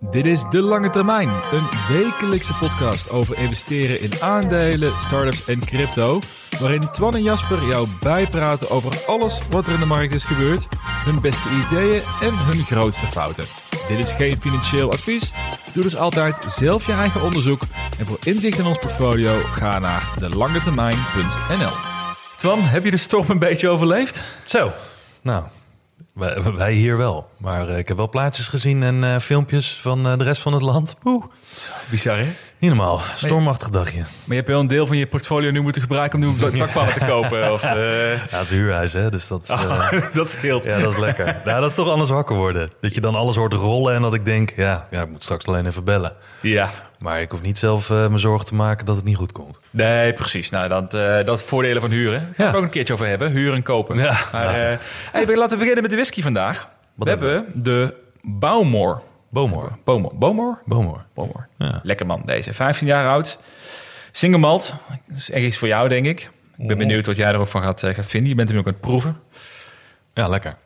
Dit is De Lange Termijn, een wekelijkse podcast over investeren in aandelen, startups en crypto. Waarin Twan en Jasper jou bijpraten over alles wat er in de markt is gebeurd, hun beste ideeën en hun grootste fouten. Dit is geen financieel advies. Doe dus altijd zelf je eigen onderzoek. En voor inzicht in ons portfolio ga naar delangetermijn.nl. Twan, heb je de storm een beetje overleefd? Zo, nou, wij, wij hier wel. Maar eh, ik heb wel plaatjes gezien en eh, filmpjes van eh, de rest van het land. Oeh, Bizar hè? niet normaal. Stormachtig dagje. Maar je hebt wel een deel van je portfolio nu moeten gebruiken om nieuwe dakpannen te kopen. Of, Ja, het is een huurhuis, hè, dus dat, eh, dat scheelt. ja, dat is lekker. nou, dat is toch anders wakker worden. Dat je dan alles hoort rollen en dat ik denk, ja, ja ik moet straks alleen even bellen. Ja. Maar ik hoef niet zelf eh, me zorgen te maken dat het niet goed komt. Nee, precies. Nou, dat, eh dat voordelen van huren. Gaan we Ja. ook een keertje over hebben. Huren en kopen. Ja. Maar, eh, hey, laten we beginnen met de whisky vandaag. Wat we hebben de Bowmore. Bowmore. Bowmore. Bowmore? Bowmore. Bowmore. Ja. Lekker man, deze. 15 jaar oud. Single malt. Dat is echt iets voor jou, denk ik. Ik ben benieuwd wat jij er ook van gaat, gaat vinden. Je bent hem ook aan het proeven. Ja, lekker.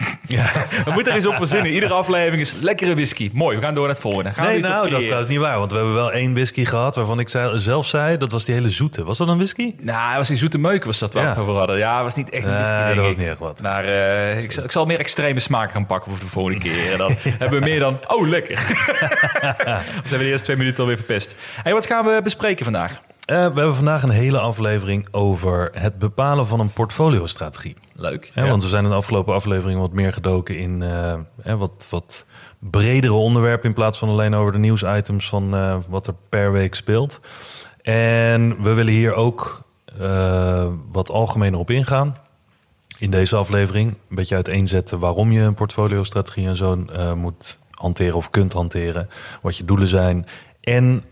We moeten er eens op verzinnen. Iedere aflevering is lekkere whisky. Mooi, we gaan door naar het volgende. Gaan Nee, nou, dat is trouwens niet waar. Want we hebben wel één whisky gehad waarvan ik zei, zelf zei, dat was die hele zoete. Was dat een whisky? Nou, het was die zoete meuk was dat waar we Ja. het over hadden. Ja, het was niet echt een Nee, whisky, dat denk was ik. niet echt wat. Maar eh, ik, zal, ik zal meer extreme smaken gaan pakken voor de volgende keer. En dan hebben we meer dan, oh lekker. we zijn we de eerste twee minuten alweer verpest. Hey, wat gaan we bespreken vandaag? Eh, we hebben vandaag een hele aflevering over het bepalen van een portfoliostrategie. Leuk. Hè, Want we zijn in de afgelopen aflevering wat meer gedoken in eh, hè, wat, wat bredere onderwerpen... in plaats van alleen over de nieuwsitems van eh, wat er per week speelt. En we willen hier ook wat algemener op ingaan. In deze aflevering een beetje uiteenzetten waarom je een portfoliostrategie en zo moet hanteren of kunt hanteren. Wat je doelen zijn. En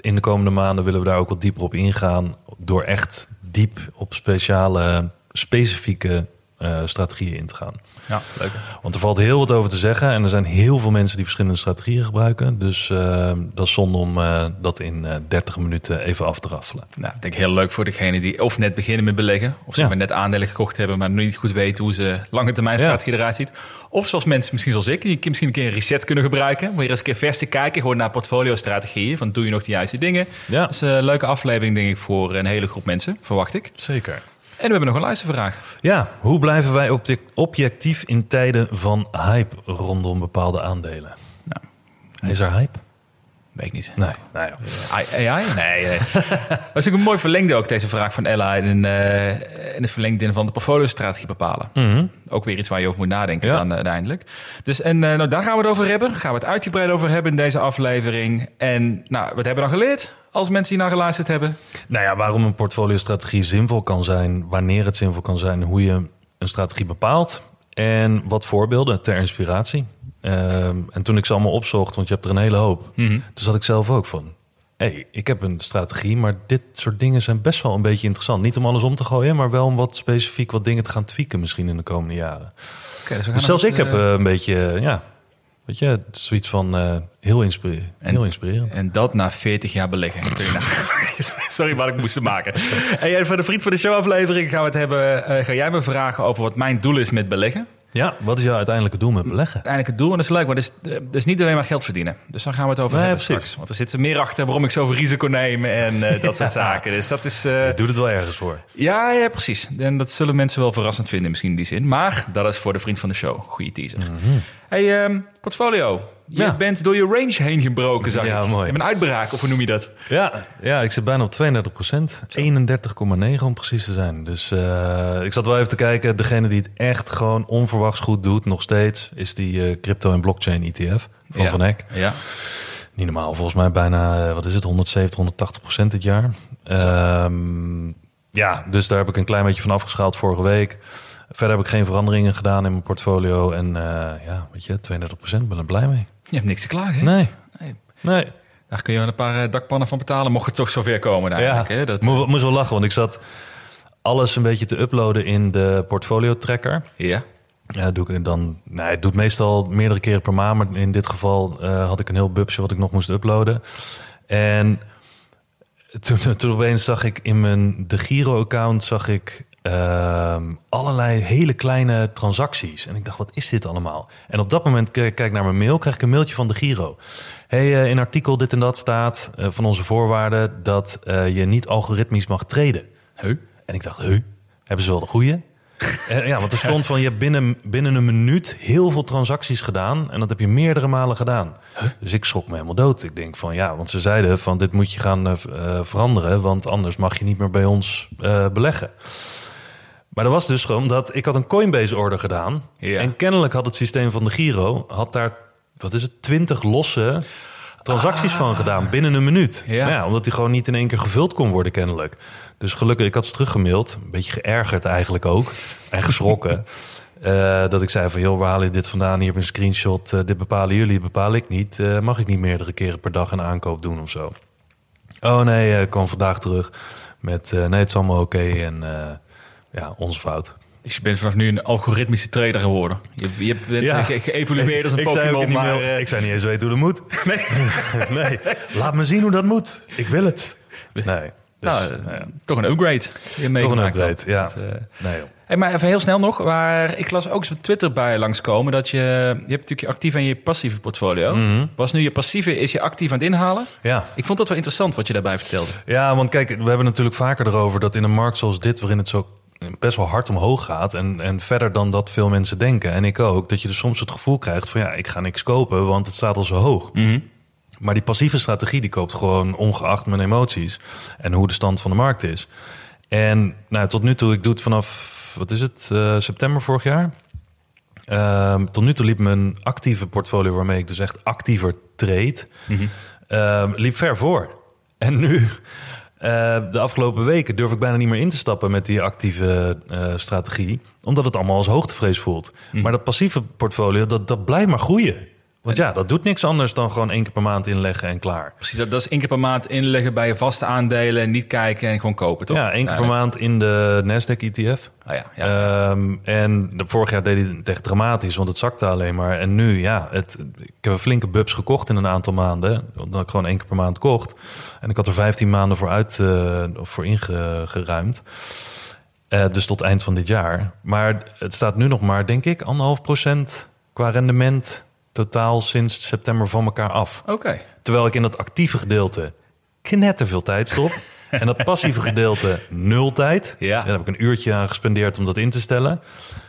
in de komende maanden willen we daar ook wat dieper op ingaan. Door echt diep op speciale, specifieke eh, strategieën in te gaan. Ja, leuk. Want er valt heel wat over te zeggen. En er zijn heel veel mensen die verschillende strategieën gebruiken. Dus eh, dat is zonde om eh, dat in eh 30 minuten even af te raffelen. Nou, ik denk heel leuk voor degenen die of net beginnen met beleggen... of Ja. maar net aandelen gekocht hebben... maar nog niet goed weten hoe ze lange termijn strategie eruit ziet. Of zoals mensen, misschien zoals ik... die misschien een keer een reset kunnen gebruiken... weer eens een keer vers te kijken gewoon naar portfolio-strategieën... van doe je nog de juiste dingen. Ja. Dat is een leuke aflevering, denk ik, voor een hele groep mensen, verwacht ik. Zeker. En we hebben nog een luistervraag. Ja, hoe blijven wij obje- objectief in tijden van hype rondom bepaalde aandelen? Nou, Is er hype? Weet ik niet. Nee. Nou ja. AI? Nee. nee. dat is ook een mooi verlengde ook, deze vraag van Ella... in, eh in het verlengde van de portfolio-strategie bepalen. Ook weer iets waar je over moet nadenken Ja. dan eh, uiteindelijk. Dus en eh, nou, daar gaan we het over hebben. Gaan we het uitgebreid over hebben in deze aflevering. En nou, wat hebben we dan geleerd als mensen hier naar geluisterd hebben? Nou ja, waarom een portfoliostrategie zinvol kan zijn, wanneer het zinvol kan zijn, hoe je een strategie bepaalt en wat voorbeelden ter inspiratie. Ehm, en toen ik ze allemaal opzocht, want je hebt er een hele hoop, toen zat ik zelf ook van. hey, ik heb een strategie, maar dit soort dingen zijn best wel een beetje interessant. Niet om alles om te gooien, maar wel om wat specifiek wat dingen te gaan tweaken misschien in de komende jaren. Oké, dus Dus zelfs ik heb eh, eh, een beetje, eh, ja, weet je, zoiets van eh, heel, inspire- En- heel inspirerend. En dat na 40 jaar beleggen. Sorry, maar ik moest het maken. En voor de Vriend van de Show aflevering gaan we het hebben. ga jij me vragen over wat mijn doel is met beleggen? Ja, wat is jouw uiteindelijke doel met beleggen? Uiteindelijk het doel, en dat is leuk, maar dat is, dat is niet alleen maar geld verdienen. Dus daar gaan we het over Nee, hebben precies. straks. Want er zit er meer achter waarom ik zoveel risico neem en eh, dat soort zaken. Dus dat is... eh, Je doet het wel ergens voor. ja, ja, precies. En dat zullen mensen wel verrassend vinden misschien in die zin. Maar dat is voor de Vriend van de Show. Goeie teaser. Hey, ehm, portfolio. Je Ja. bent door je range heen gebroken, Ja, ik. mooi. Je hebt een uitbraak, of hoe noem je dat? Ja, ja, ik zit bijna op 32 procent. 31,9 om precies te zijn. Dus eh, ik zat wel even te kijken. Degene die het echt gewoon onverwachts goed doet, nog steeds, is die eh, crypto en blockchain ETF van Ja. Van Eck. Ja. Niet normaal, volgens mij bijna, eh, wat is het, 170, 180 procent dit jaar. Ehm, ja, dus daar heb ik een klein beetje van afgeschaald vorige week. Verder heb ik geen veranderingen gedaan in mijn portfolio. En ja, weet je, 32 procent, ben er blij mee. Je hebt niks te klagen, hè? Nee. Nee. Nee. Daar kun je wel een paar eh, dakpannen van betalen, mocht het toch zover komen eigenlijk. ja, Hè? Dat, ik moest, moest wel lachen, want ik zat alles een beetje te uploaden in de portfolio tracker. ja. Ja, doe ik dan. Nee, het meestal meerdere keren per maand. Maar in dit geval eh, had ik een heel bubsje wat ik nog moest uploaden. En toen, toen opeens zag ik in mijn de Giro-account zag ik ehm, allerlei hele kleine transacties. En ik dacht, wat is dit allemaal? En op dat moment kijk ik naar mijn mail, krijg ik een mailtje van de Giro. Hey, eh, in artikel dit en dat staat eh, van onze voorwaarden dat eh, je niet algoritmisch mag treden. Huh? En ik dacht, huh, hebben ze wel de goeie? En ja, want er stond van, je hebt binnen, binnen een minuut heel veel transacties gedaan. En dat heb je meerdere malen gedaan. Dus ik schrok me helemaal dood. Ik denk van, ja, want ze zeiden van, dit moet je gaan veranderen. Want anders mag je niet meer bij ons beleggen. Maar dat was dus gewoon dat ik had een Coinbase-order gedaan. Ja. En kennelijk had het systeem van de Giro, had daar, wat is het, 20 losse transacties van gedaan binnen een minuut. Ja. Nou omdat die gewoon niet in één keer gevuld kon worden kennelijk. Dus gelukkig, ik had ze teruggemaild. Een beetje geërgerd eigenlijk ook. En geschrokken. Eh, dat ik zei van, joh, waar haal je dit vandaan? Hier heb je een screenshot. Eh, dit bepalen jullie, bepaal ik niet. Eh, mag ik niet meerdere keren per dag een aankoop doen of zo? Oh nee, ik kwam vandaag terug met... nee, het is allemaal oké en ja, onze fout. Dus je bent vanaf nu een algoritmische trader geworden. Je, je bent Ja. geëvolueerd als een Pokémon, maar... eh, ik zou niet eens weten hoe dat moet. Nee. nee. Laat me zien hoe dat moet. Ik wil het. Nee. Dus, nou, nou ja. toch een upgrade. je meegemaakt upgrade, had. ja. Dat, eh, Nee, joh. Hey, maar even heel snel nog, waar ik las ook eens op Twitter bij langskomen dat je, je hebt natuurlijk je actieve en je passieve portfolio. Mhm. Was nu je passieve, is je actief aan het inhalen? Ja. Ik vond dat wel interessant wat je daarbij vertelde. ja, want kijk, we hebben natuurlijk vaker erover dat in een markt zoals dit, waarin het zo best wel hard omhoog gaat en, en verder dan dat veel mensen denken, en ik ook, dat je dus soms het gevoel krijgt van ja, ik ga niks kopen, want het staat al zo hoog. Maar die passieve strategie die koopt gewoon ongeacht mijn emoties en hoe de stand van de markt is. En nou, tot nu toe, ik doe het vanaf, wat is het, eh, september vorig jaar. Ehm, tot nu toe liep mijn actieve portfolio, waarmee ik dus echt actiever trade, ehm, liep ver voor. En nu, de afgelopen weken, durf ik bijna niet meer in te stappen met die actieve eh, strategie, omdat het allemaal als hoogtevrees voelt. Maar dat passieve portfolio, dat, dat blijft maar groeien. Want ja, dat doet niks anders dan gewoon één keer per maand inleggen en klaar. Precies, dat, dat is één keer per maand inleggen bij je vaste aandelen en niet kijken en gewoon kopen, toch? Ja, één keer per maand in de Nasdaq ETF. Ah, ja, ja. Ehm, en de, vorig jaar deed hij het echt dramatisch, want het zakte alleen maar. En nu, ja, het, ik heb een flinke bubs gekocht in een aantal maanden. Omdat ik gewoon één keer per maand kocht. En ik had er 15 maanden voor, uit, eh, voor ingeruimd. Eh, dus tot eind van dit jaar. Maar het staat nu nog maar, denk ik, anderhalf procent qua rendement totaal sinds september van elkaar af. Oké. Terwijl ik in dat actieve gedeelte knetterveel tijd stop. en dat passieve gedeelte nul tijd. Ja. Daar heb ik een uurtje aan gespendeerd om dat in te stellen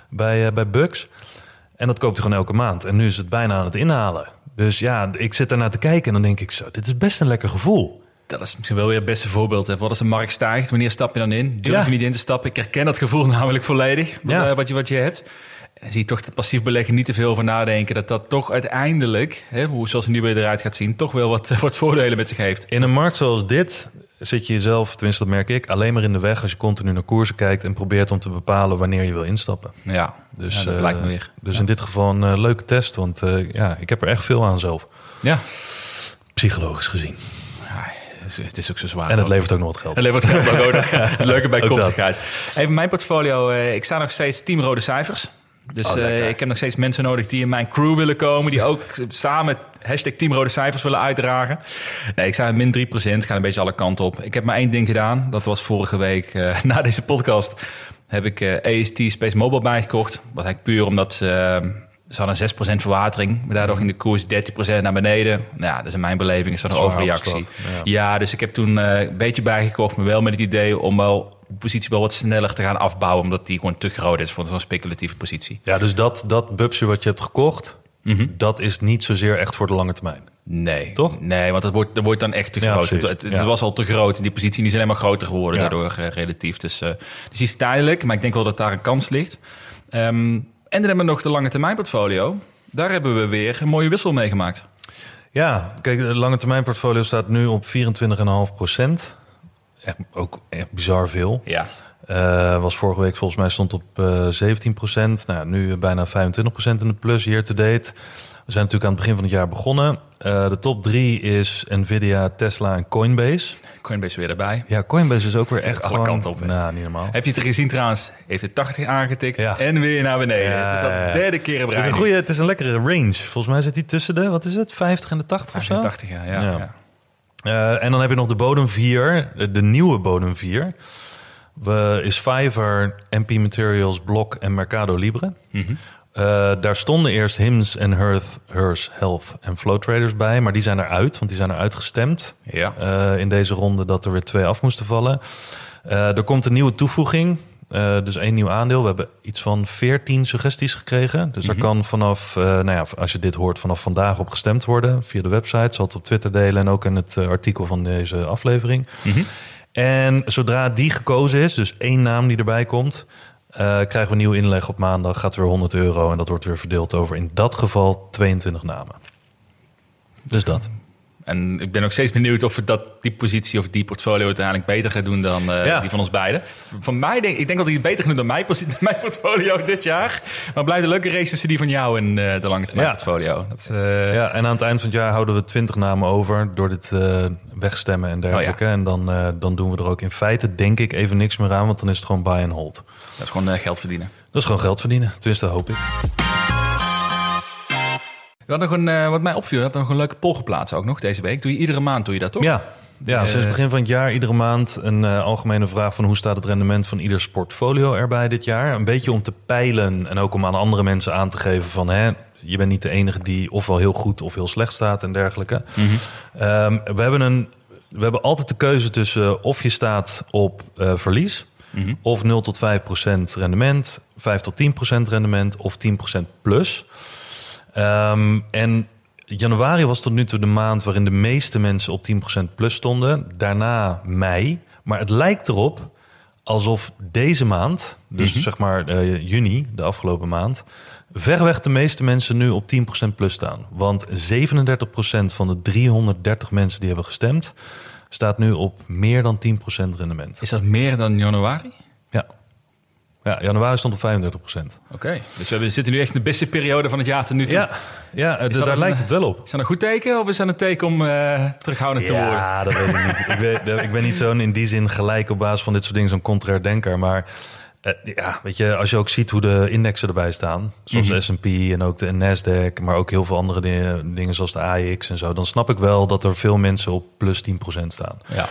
bij, eh, bij Bugs. En dat koopt hij gewoon elke maand. En nu is het bijna aan het inhalen. Dus ja, ik zit daarnaar te kijken en dan denk ik zo... dit is best een lekker gevoel. Dat is misschien wel weer het beste voorbeeld. Hè. Wat als de markt stijgt? Wanneer stap je dan in? Durf Ja. je niet in te stappen? Ik herken dat gevoel namelijk volledig. Ja. eh, wat, je, wat je hebt. En dan zie je toch dat passief beleggen niet te veel over nadenken. Dat dat toch uiteindelijk, hè, hoe, zoals het nu weer eruit gaat zien... toch wel wat, wat voordelen met zich heeft. In een markt zoals dit zit je jezelf, tenminste dat merk ik... alleen maar in de weg als je continu naar koersen kijkt... en probeert om te bepalen wanneer je wil instappen. Ja, Dus, ja, dat eh, lijkt me weer. Dus Ja. in dit geval een eh, leuke test. Want eh, ja, ik heb er echt veel aan zelf. Ja. Psychologisch gezien. Ja, het, is, ook zo zwaar. En het levert ook nog wat geld. Het levert geld ook nodig. Het leuke bij Ook dat. kopsigheid. Even mijn portfolio. ik sta nog steeds team rode cijfers. Dus Oh, eh, ik heb nog steeds mensen nodig die in mijn crew willen komen. Die ook samen hashtag team rode cijfers willen uitdragen. Nee, ik in min 3%. Ga een beetje alle kanten op. Ik heb maar één ding gedaan. Dat was vorige week eh, na deze podcast. Heb ik AST Space Mobile bijgekocht. Wat eigenlijk puur omdat ze... ze hadden 6% verwatering. Maar daardoor ging de koers 13% naar beneden. Nou ja, dus in mijn beleving is dat een overreactie. afgestraft, Ja. dus ik heb toen een beetje bijgekocht, maar wel met het idee om wel positie wel wat sneller te gaan afbouwen, omdat die gewoon te groot is voor zo'n speculatieve positie. Ja, dus dat, dat bubsje wat je hebt gekocht, Mhm. dat is niet zozeer echt voor de lange termijn. Nee. Toch? Nee, want het wordt, het wordt dan echt te Ja, groot. precies. Het, het Ja. was al te groot en die positie die is alleen maar groter geworden Ja. daardoor eh, relatief. Dus, eh, dus die is tijdelijk, maar ik denk wel dat daar een kans ligt. Ehm, en dan hebben we nog de lange termijn portfolio. Daar hebben we weer een mooie wissel mee gemaakt. Ja, kijk, de lange termijn portfolio staat nu op 24,5 procent. Echt, ook echt bizar veel. Ja. Eh, was vorige week volgens mij stond op eh 17 procent. Nou, nu bijna 25 procent in de plus year to date. We zijn natuurlijk aan het begin van het jaar begonnen. Eh, de top drie is Nvidia, Tesla en Coinbase. Coinbase weer erbij. Ja, Coinbase is ook weer echt alle gewoon... kanten op? Nou, niet normaal. Heb je het gezien trouwens? Heeft de 80 aangetikt Ja. en weer naar beneden. Ja, het is dat derde keer op Het is, een goede, het is een lekkere range. Volgens mij zit die tussen de, wat is het, 50 en de 80 of zo? 80, ja. ja, Ja. Eh, en dan heb je nog de bodem 4, de, nieuwe bodem 4. We, is Fiverr, MP Materials, Block en Mercado Libre. Mhm. Eh, daar stonden eerst Hims en Hearth, Hers, Health en Flow Traders bij. Maar die zijn eruit, want die zijn eruit gestemd. Ja. eh, in deze ronde dat er weer twee af moesten vallen. Er komt een nieuwe toevoeging. Eh, dus één nieuw aandeel. We hebben iets van 14 suggesties gekregen. Dus Mhm. er kan vanaf, eh, nou ja, als je dit hoort, vanaf vandaag op gestemd worden. Via de website. Zal het op Twitter delen en ook in het eh, artikel van deze aflevering. Mhm. En zodra die gekozen is, dus één naam die erbij komt, krijgen we een nieuwe inleg op maandag. Gaat weer 100 euro en dat wordt weer verdeeld over in dat geval 22 namen. Dus dat. En ik ben ook steeds benieuwd of het dat, die positie of die portfolio uiteindelijk beter gaat doen dan eh, Ja. die van ons beiden. Van mij denk ik denk dat hij het beter gaat doen dan mijn, mijn portfolio dit jaar. Maar blijft een leuke race tussen die van jou en eh, de lange termijn Ja. portfolio. Dat, eh, Ja, en aan het eind van het jaar houden we 20 namen over door dit wegstemmen en dergelijke. En dan, dan doen we er ook in feite, denk ik, even niks meer aan, want dan is het gewoon buy and hold. Dat is gewoon geld verdienen. Dat is gewoon geld verdienen, tenminste hoop ik. We hadden nog een, eh, wat mij opviel, we hadden nog een leuke poll geplaatst ook nog deze week. Doe je iedere maand doe je dat toch? Ja, ja Eh, sinds begin van het jaar iedere maand een eh, algemene vraag van hoe staat het rendement van ieders portfolio erbij dit jaar. Een beetje om te peilen en ook om aan andere mensen aan te geven van hè, je bent niet de enige die ofwel heel goed of heel slecht staat en dergelijke. Ehm, we, hebben een, we hebben altijd de keuze tussen of je staat op verlies of 0 tot 5 procent rendement, 5 tot 10 procent rendement of 10 procent plus. Ehm, en januari was tot nu toe de maand waarin de meeste mensen op 10% plus stonden. Daarna mei. Maar het lijkt erop alsof deze maand, dus zeg maar eh, juni, de afgelopen maand, verreweg de meeste mensen nu op 10% plus staan. Want 37% van de 330 mensen die hebben gestemd, staat nu op meer dan 10% rendement. Is dat meer dan januari? Ja. Ja, januari stond op 35%. Oké, dus we zitten nu echt in de beste periode van het jaar tot nu toe. Ja, ja daar een- lijkt het wel op. Is dat een goed teken of is dat een teken om eh, terughoudend te worden? Ja, dat weet ik niet. ik, weet, ik ben niet zo'n in die zin gelijk op basis van dit soort dingen zo'n contrair denker. Maar eh, ja, weet je, als je ook ziet hoe de indexen erbij staan, zoals Mhm. de S&P en ook de Nasdaq, maar ook heel veel andere dingen, dingen zoals de AEX en zo, dan snap ik wel dat er veel mensen op plus 10% staan. Ja.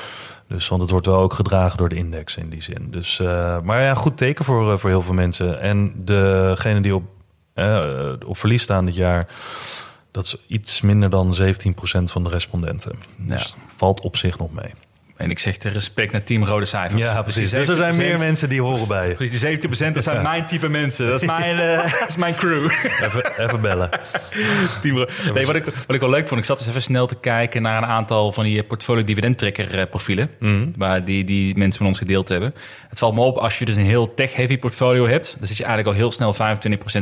Dus want het wordt wel ook gedragen door de index in die zin. Dus, eh, maar ja, goed teken voor, eh, voor heel veel mensen. En degene die op, eh, op verlies staan dit jaar, dat is iets minder dan 17% van de respondenten. Dus valt op zich nog mee. En ik zeg de respect naar team Rode Cijfers. Ja, Dus precies. Dus er zijn 70%, meer mensen die horen bij. Die 70% dat zijn mijn type mensen. Dat is mijn, eh, dat is mijn crew. Even, even bellen. Team nee, wat, ik, wat ik wel leuk vond, ik zat eens even snel te kijken naar een aantal van die portfolio dividendtrekker eh, profielen. Mhm. Waar die, die mensen van ons gedeeld hebben. Het valt me op als je dus een heel tech-heavy portfolio hebt. Dan zit je eigenlijk al heel snel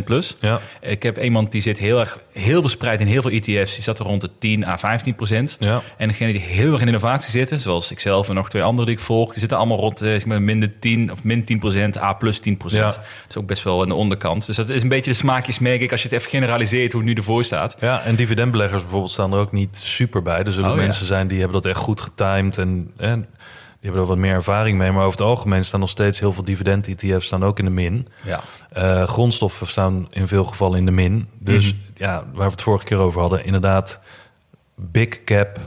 25% plus. Ja. Ik heb iemand die zit heel erg heel verspreid in heel veel ETF's. Die zat er rond de 10 à 15 procent. Ja. En degene die heel erg in innovatie zitten, zoals ikzelf en nog twee anderen die ik volg, die zitten allemaal rond eh, zeg maar, minder 10 of min 10 procent, A plus 10 procent. Ja. Dat is ook best wel aan de onderkant. Dus dat is een beetje de smaakjes, merk ik, als je het even generaliseert hoe het nu ervoor staat. Ja, en dividendbeleggers bijvoorbeeld staan er ook niet super bij. Er zullen Oh, ja. mensen zijn die hebben dat echt goed getimed en, en die hebben er wat meer ervaring mee. Maar over het algemeen staan nog steeds heel veel dividend-ETF's staan ook in de min. Ja. Eh, grondstoffen staan in veel gevallen in de min. Dus Mhm. ja, waar we het vorige keer over hadden, inderdaad, big cap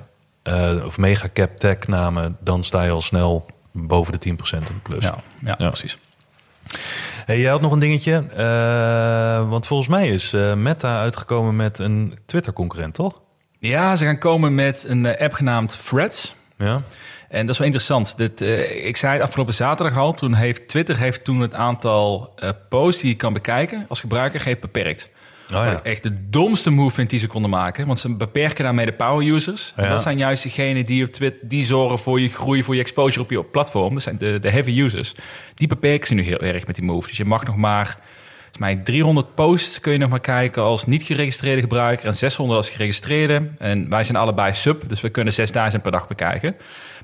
eh, of mega cap tech namen, dan sta je al snel boven de 10% in de plus. Ja, ja, precies. Hey, jij had nog een dingetje, eh, want volgens mij is eh, Meta uitgekomen met een Twitter-concurrent, toch? Ja, ze gaan komen met een app genaamd Threads. Ja. En dat is wel interessant. Dit, ik zei het afgelopen zaterdag al. Toen heeft Twitter heeft toen het aantal posts die je kan bekijken als gebruiker heeft beperkt. Oh ja. Wat ik echt de domste move vind die ze konden maken. Want ze beperken daarmee de power users. En dat zijn juist diegenen die op Twitter die zorgen voor je groei, voor je exposure op je platform. Dat zijn de, de heavy users. Die beperken ze nu heel erg met die move. Dus je mag nog maar Volgens mij 300 posts kun je nog maar kijken als niet geregistreerde gebruiker en 600 als geregistreerde. En wij zijn allebei sub, dus we kunnen 6000 per dag bekijken.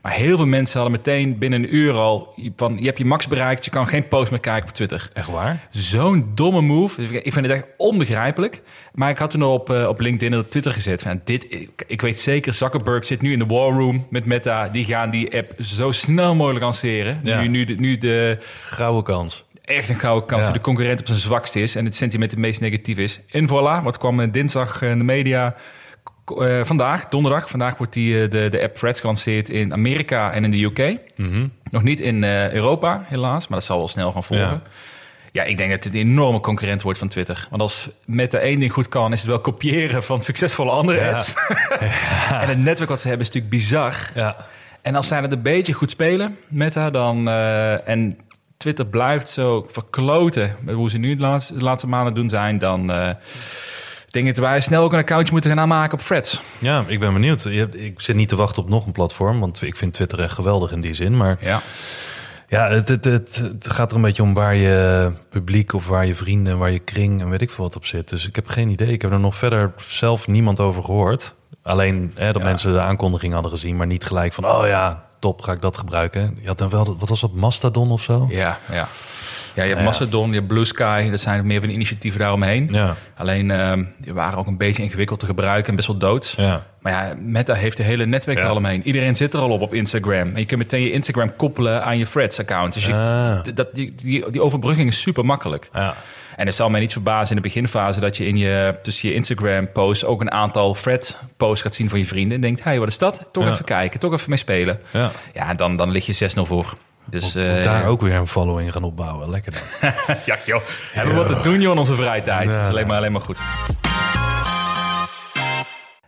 Maar heel veel mensen hadden meteen binnen een uur al van je hebt je max bereikt, je kan geen post meer kijken op Twitter. Echt waar? Zo'n domme move. Dus ik vind het echt onbegrijpelijk. Maar ik had toen op, eh, op LinkedIn en op Twitter gezet. Van, dit, ik, ik weet zeker, Zuckerberg zit nu in de war room met Meta. Die gaan die app zo snel mogelijk lanceren. Ja. Nu, nu, de, nu de Gouden kans. echt een gouden kans Ja. voor de concurrent op zijn zwakste is. En het sentiment het meest negatief is. En voilà, wat kwam eh, dinsdag in de media... Eh, vandaag, donderdag, vandaag wordt die, eh, de, de app Threads gelanceerd in Amerika en in de UK. Mhm. Nog niet in eh, Europa, helaas, maar dat zal wel snel gaan volgen. Ja. Ja. ik denk dat het een enorme concurrent wordt van Twitter. Want als Meta één ding goed kan, is het wel kopiëren van succesvolle andere Ja. apps. en het netwerk wat ze hebben is natuurlijk bizar. Ja. En als zij het een beetje goed spelen, Meta, dan... eh, en Twitter blijft zo verkloten met hoe ze nu de laatste, de laatste maanden doen zijn... dan denk dat wij snel ook een accountje moeten gaan aanmaken op Threads. ja, ik ben benieuwd. Ik zit niet te wachten op nog een platform, want ik vind Twitter echt geweldig in die zin. Maar Ja. ja, het, het, het, het gaat er een beetje om waar je publiek of waar je vrienden en waar je kring en weet ik veel wat op zit. Dus ik heb geen idee. Ik heb er nog verder zelf niemand over gehoord. Alleen hè, dat Ja. mensen de aankondiging hadden gezien, maar niet gelijk van, oh ja, top, ga ik dat gebruiken. Je had dan wel, wat was dat, Mastodon of zo? Ja, ja. Ja, je hebt Ja. Mastodon, je hebt Blue Sky. Dat zijn meer van initiatieven daaromheen. Ja, Alleen, ehm, die waren ook een beetje ingewikkeld te gebruiken en best wel doods. ja. Maar ja, Meta heeft de hele netwerk er al omheen. Iedereen zit er al op op Instagram. En je kunt meteen je Instagram koppelen aan je Threads-account. Dus je, Ah. dat, die, die, die overbrugging is super makkelijk. Ja. En het zal mij niet verbazen in de beginfase dat je in je, tussen je Instagram-posts ook een aantal Thread-posts gaat zien van je vrienden. En denkt, hey, wat is dat? Toch Ja. even kijken, toch even mee spelen. ja. Ja, dan, dan lig je 6-0 voor. Dus Moet eh, daar ook weer een following gaan opbouwen. Lekker dan. Ja, joh. Hebben we wat te doen, joh, in onze vrije tijd. Dat is alleen maar, alleen maar goed.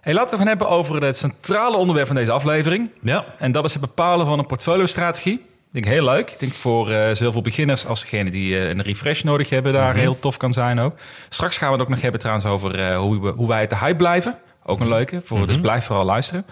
Hey, laten we gaan hebben over het centrale onderwerp van deze aflevering. Ja. En dat is het bepalen van een portfolio-strategie. Ik denk heel leuk. Ik denk voor eh zowel voor beginners als degenen die eh, een refresh nodig hebben, daar Mhm. heel tof kan zijn ook. Straks gaan we het ook nog hebben trouwens over eh, hoe, we, hoe wij uit de hype blijven. Ook een leuke, voor, Mhm. dus blijf vooral luisteren.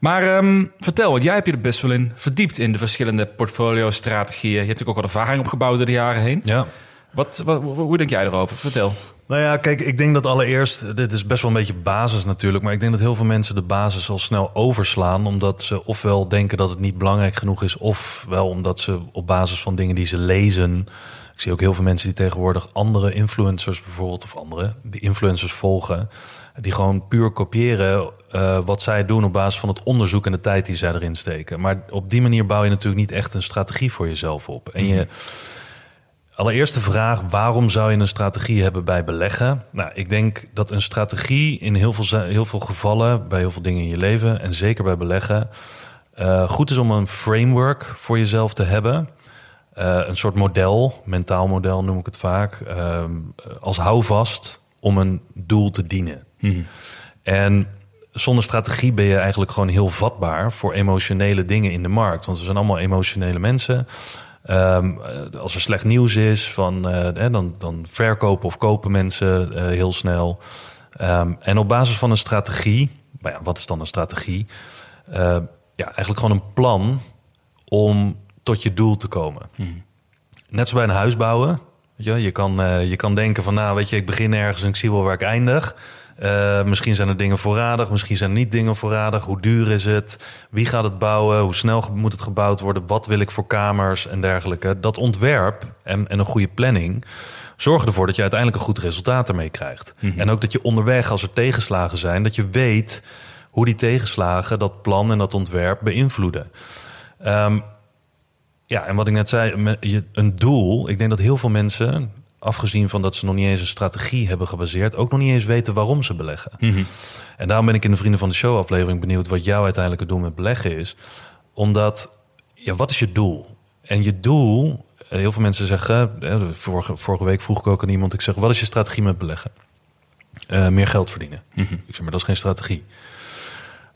Maar ehm, vertel, want jij hebt je er best wel in verdiept in de verschillende portfolio-strategieën. Je hebt natuurlijk ook wat ervaring opgebouwd door de jaren heen. Ja. Wat, wat, hoe denk jij erover? Vertel. Nou ja, kijk, ik denk dat allereerst, dit is best wel een beetje basis natuurlijk, maar ik denk dat heel veel mensen de basis al snel overslaan, omdat ze ofwel denken dat het niet belangrijk genoeg is, ofwel omdat ze op basis van dingen die ze lezen. Ik zie ook heel veel mensen die tegenwoordig andere influencers bijvoorbeeld, of andere, die influencers volgen, die gewoon puur kopiëren eh, wat zij doen op basis van het onderzoek en de tijd die zij erin steken. Maar op die manier bouw je natuurlijk niet echt een strategie voor jezelf op. En je. Allereerst de vraag, waarom zou je een strategie hebben bij beleggen? Nou, ik denk dat een strategie in heel veel, heel veel gevallen, bij heel veel dingen in je leven en zeker bij beleggen, eh, goed is om een framework voor jezelf te hebben. Eh, een soort model, mentaal model noem ik het vaak, eh, als houvast om een doel te dienen. En zonder strategie ben je eigenlijk gewoon heel vatbaar voor emotionele dingen in de markt. Want we zijn allemaal emotionele mensen. Ehm, eh, als er slecht nieuws is, van, eh, dan, dan verkopen of kopen mensen eh, heel snel. Ehm, en op basis van een strategie, nou ja, wat is dan een strategie? Ja, eigenlijk gewoon een plan om tot je doel te komen. Net zoals bij een huis bouwen. Weet je, je, kan, je kan denken van, nou weet je, ik begin ergens en ik zie wel waar ik eindig. Eh, misschien zijn er dingen voorradig, misschien zijn er niet dingen voorradig. Hoe duur is het? Wie gaat het bouwen? Hoe snel moet het gebouwd worden? Wat wil ik voor kamers en dergelijke? Dat ontwerp en, en een goede planning zorgen ervoor dat je uiteindelijk een goed resultaat ermee krijgt. En ook dat je onderweg, als er tegenslagen zijn, dat je weet hoe die tegenslagen dat plan en dat ontwerp beïnvloeden. Ehm, ja, en wat ik net zei, een doel. Ik denk dat heel veel mensen, afgezien van dat ze nog niet eens een strategie hebben gebaseerd, ook nog niet eens weten waarom ze beleggen. En daarom ben ik in de Vrienden van de Show aflevering benieuwd wat jouw uiteindelijke doel met beleggen is. Omdat, ja, wat is je doel? En je doel, eh, heel veel mensen zeggen, eh, vorige, vorige week vroeg ik ook aan iemand, ik zeg, wat is je strategie met beleggen? Eh, meer geld verdienen. Ik zeg, maar dat is geen strategie.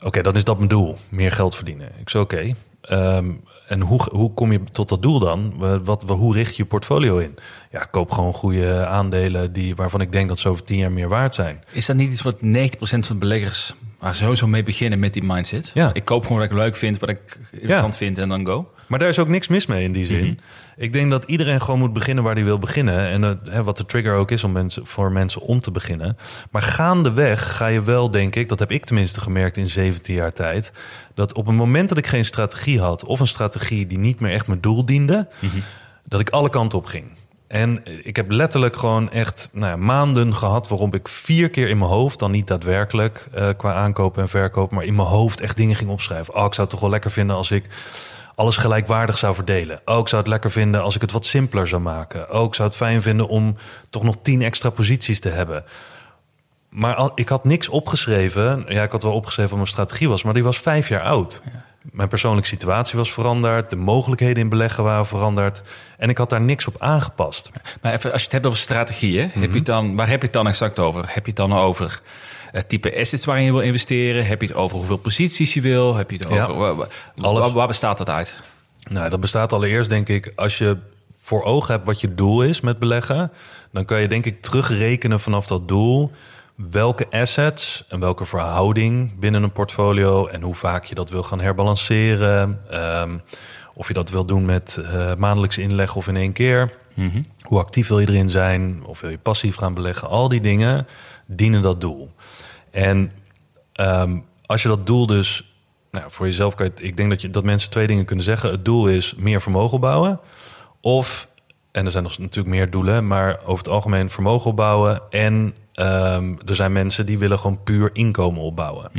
Oké, dan is dat mijn doel. Meer geld verdienen. Ik zei, oké. ehm, en hoe, hoe kom je tot dat doel dan? Wat, wat, hoe richt je je portfolio in? Ja, koop gewoon goede aandelen die, waarvan ik denk dat ze over tien jaar meer waard zijn. Is dat niet iets wat 90% van beleggers waar sowieso mee beginnen met die mindset? Ja. Ik koop gewoon wat ik leuk vind, wat ik interessant vind en dan go. Maar daar is ook niks mis mee in die zin. Mhm. Ik denk dat iedereen gewoon moet beginnen waar hij wil beginnen. En eh, hè, wat de trigger ook is om mensen, voor mensen om te beginnen. Maar gaandeweg ga je wel, denk ik, dat heb ik tenminste gemerkt in 17 jaar tijd. Dat op het moment dat ik geen strategie had, of een strategie die niet meer echt mijn doel diende, dat ik alle kanten op ging. En ik heb letterlijk gewoon echt nou ja, maanden gehad waarop ik vier keer in mijn hoofd, dan niet daadwerkelijk eh, qua aankopen en verkoop, maar in mijn hoofd echt dingen ging opschrijven. Oh, ik zou het toch wel lekker vinden als ik alles gelijkwaardig zou verdelen. Oh, ik zou het lekker vinden als ik het wat simpeler zou maken. Oh, ik zou het fijn vinden om toch nog tien extra posities te hebben. Maar ik had niks opgeschreven. Ja, ik had wel opgeschreven wat mijn strategie was, maar die was vijf jaar oud. Mijn persoonlijke situatie was veranderd. De mogelijkheden in beleggen waren veranderd. En ik had daar niks op aangepast. Maar even, als je het hebt over strategieën, heb je dan, waar heb je het dan exact over? Heb je het dan over het type assets waarin je wil investeren? Heb je het over hoeveel posities je wil? Heb je het over, Ja, waar, waar- alles. waar- waar bestaat dat uit? Nou, dat bestaat allereerst, denk ik, als je voor ogen hebt wat je doel is met beleggen, dan kan je denk ik terugrekenen vanaf dat doel welke assets en welke verhouding binnen een portfolio en hoe vaak je dat wil gaan herbalanceren. ehm, of je dat wil doen met eh maandelijks inleg of in één keer. Hoe actief wil je erin zijn? Of wil je passief gaan beleggen? Al die dingen dienen dat doel. En ehm, als je dat doel dus nou, voor jezelf kan je, ik denk dat, je, dat mensen twee dingen kunnen zeggen. Het doel is meer vermogen opbouwen. Of, en er zijn nog natuurlijk meer doelen, maar over het algemeen vermogen opbouwen. En ehm, er zijn mensen die willen gewoon puur inkomen opbouwen.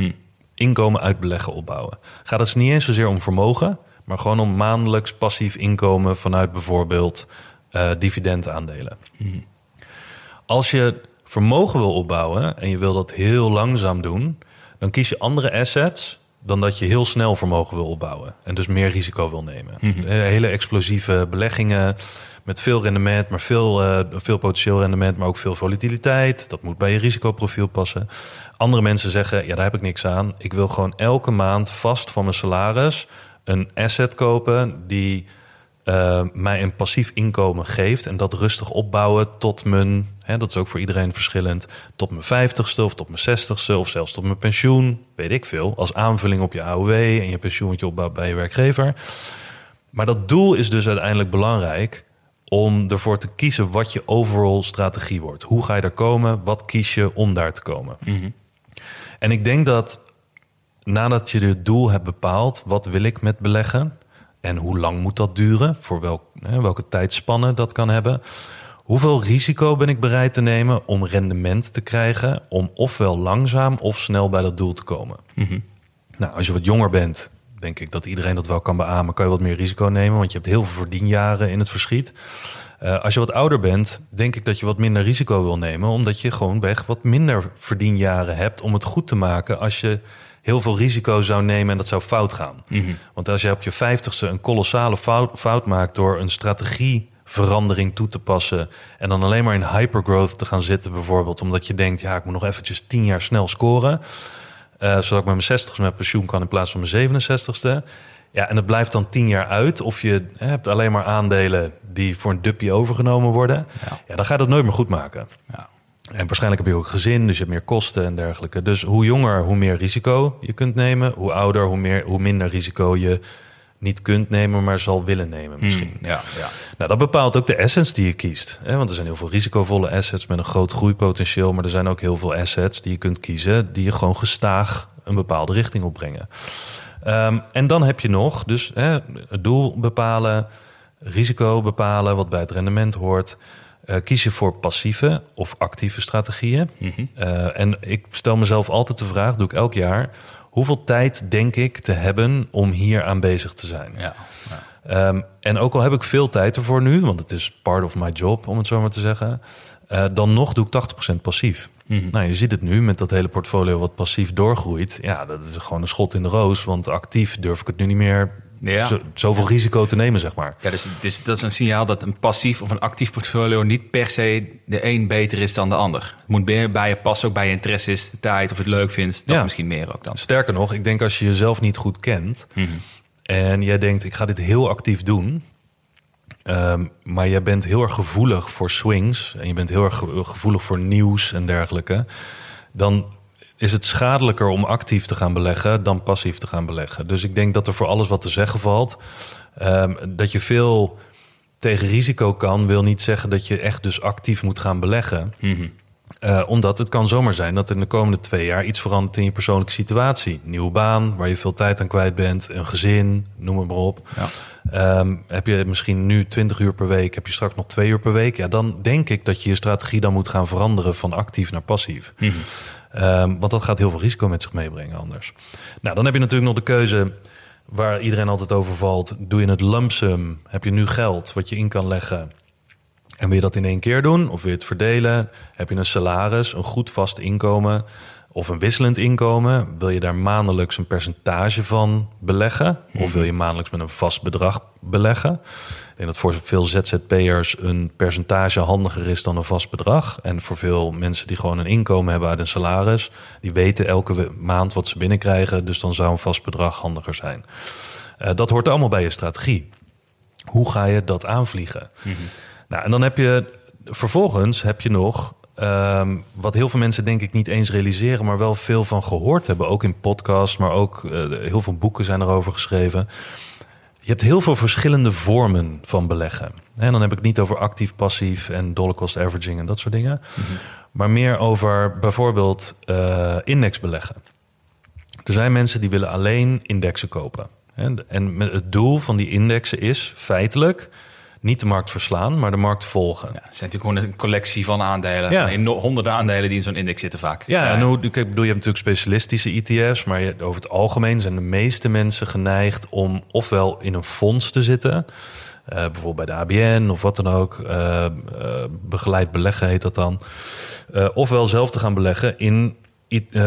Inkomen uit beleggen opbouwen. Gaat het dus niet eens zozeer om vermogen, maar gewoon om maandelijks passief inkomen vanuit bijvoorbeeld eh dividendaandelen. Als je vermogen wil opbouwen en je wil dat heel langzaam doen, dan kies je andere assets dan dat je heel snel vermogen wil opbouwen en dus meer risico wil nemen. Eh, Hele explosieve beleggingen met veel rendement, maar veel, eh, veel potentieel rendement, maar ook veel volatiliteit. Dat moet bij je risicoprofiel passen. Andere mensen zeggen, ja, daar heb ik niks aan. Ik wil gewoon elke maand vast van mijn salaris een asset kopen die eh, mij een passief inkomen geeft en dat rustig opbouwen tot mijn, hè, dat is ook voor iedereen verschillend, tot mijn vijftigste of tot mijn zestigste of zelfs tot mijn pensioen, weet ik veel, als aanvulling op je AOW en je pensioentje opbouwt bij je werkgever. Maar dat doel is dus uiteindelijk belangrijk om ervoor te kiezen wat je overall strategie wordt. Hoe ga je daar komen? Wat kies je om daar te komen? En ik denk dat nadat je het doel hebt bepaald, wat wil ik met beleggen en hoe lang moet dat duren, voor welk, hè, welke tijdspanne dat kan hebben, hoeveel risico ben ik bereid te nemen om rendement te krijgen, om ofwel langzaam of snel bij dat doel te komen. Nou, als je wat jonger bent, denk ik dat iedereen dat wel kan beamen, kan je wat meer risico nemen, want je hebt heel veel verdienjaren in het verschiet. Eh, als je wat ouder bent, denk ik dat je wat minder risico wil nemen, omdat je gewoon weg wat minder verdienjaren hebt om het goed te maken als je heel veel risico zou nemen en dat zou fout gaan. Want als je op je vijftigste een kolossale fout, fout maakt door een strategieverandering toe te passen en dan alleen maar in hypergrowth te gaan zitten bijvoorbeeld, omdat je denkt, ja, ik moet nog eventjes tien jaar snel scoren, zodat ik met mijn 60 met pensioen kan in plaats van mijn 67ste. Ja, en het blijft dan tien jaar uit. Of je hebt alleen maar aandelen die voor een duppie overgenomen worden. Ja. Ja, dan ga je dat nooit meer goed maken. Ja. En waarschijnlijk heb je ook een gezin, dus je hebt meer kosten en dergelijke. Dus hoe jonger, hoe meer risico je kunt nemen. Hoe ouder, hoe, meer, hoe minder risico je niet kunt nemen, maar zal willen nemen misschien. Ja, ja. Nou, dat bepaalt ook de assets die je kiest. Hè? Want er zijn heel veel risicovolle assets met een groot groeipotentieel. Maar er zijn ook heel veel assets die je kunt kiezen... die je gewoon gestaag een bepaalde richting opbrengen. Ehm, en dan heb je nog dus hè, het doel bepalen, risico bepalen... wat bij het rendement hoort. Eh, kies je voor passieve of actieve strategieën. Eh, en ik stel mezelf altijd de vraag, doe ik elk jaar... hoeveel tijd denk ik te hebben om hier aan bezig te zijn? ja. Ehm, en ook al heb ik veel tijd ervoor nu, want het is part of my job, om het zo maar te zeggen. eh, dan nog doe ik 80% passief. Nou, je ziet het nu met dat hele portfolio wat passief doorgroeit. Ja, dat is gewoon een schot in de roos, want actief durf ik het nu niet meer Ja. zo, zoveel risico te nemen, zeg maar. Ja, dus, dus dat is een signaal dat een passief of een actief portfolio niet per se de een beter is dan de ander. Het moet meer bij je passen, ook bij je interesses, de tijd of je het leuk vindt. Dat Ja. misschien meer ook dan. Sterker nog, ik denk als je jezelf niet goed kent en jij denkt, ik ga dit heel actief doen, ehm, maar jij bent heel erg gevoelig voor swings en je bent heel erg ge- gevoelig voor nieuws en dergelijke, dan is het schadelijker om actief te gaan beleggen dan passief te gaan beleggen. Dus ik denk dat er voor alles wat te zeggen valt, ehm, dat je veel tegen risico kan, wil niet zeggen dat je echt dus actief moet gaan beleggen. Eh, omdat het kan zomaar zijn dat in de komende twee jaar iets verandert in je persoonlijke situatie. Nieuwe baan, waar je veel tijd aan kwijt bent, een gezin, noem het maar op. Ja. Ehm, heb je misschien nu 20 uur per week, heb je straks nog twee uur per week? Ja, dan denk ik dat je je strategie dan moet gaan veranderen van actief naar passief. Ehm, want dat gaat heel veel risico met zich meebrengen anders. Nou, dan heb je natuurlijk nog de keuze waar iedereen altijd over valt. Doe je het lump sum? Heb je nu geld wat je in kan leggen? En wil je dat in één keer doen of wil je het verdelen? Heb je een salaris, een goed vast inkomen of een wisselend inkomen? Wil je daar maandelijks een percentage van beleggen? Of wil je maandelijks met een vast bedrag beleggen? Denk dat voor veel ZZP'ers een percentage handiger is dan een vast bedrag. En voor veel mensen die gewoon een inkomen hebben uit een salaris, die weten elke maand wat ze binnenkrijgen. Dus dan zou een vast bedrag handiger zijn. Eh, dat hoort allemaal bij je strategie. Hoe ga je dat aanvliegen? Nou, en dan heb je vervolgens heb je nog ehm, wat heel veel mensen denk ik niet eens realiseren, maar wel veel van gehoord hebben, ook in podcasts, maar ook eh, heel veel boeken zijn erover geschreven. Je hebt heel veel verschillende vormen van beleggen. En dan heb ik het niet over actief, passief en dollar cost averaging en dat soort dingen, maar meer over bijvoorbeeld eh indexbeleggen. Er zijn mensen die willen alleen indexen kopen. En het doel van die indexen is feitelijk niet de markt verslaan, maar de markt volgen. Ja, het zijn natuurlijk gewoon een collectie van aandelen. Ja. Van honderden aandelen die in zo'n index zitten vaak. Ja, en hoe, ik bedoel, je hebt natuurlijk specialistische ETF's, maar je, over het algemeen zijn de meeste mensen geneigd om ofwel in een fonds te zitten, eh, bijvoorbeeld bij de ABN of wat dan ook, eh, eh, begeleid beleggen heet dat dan, Eh, ofwel zelf te gaan beleggen in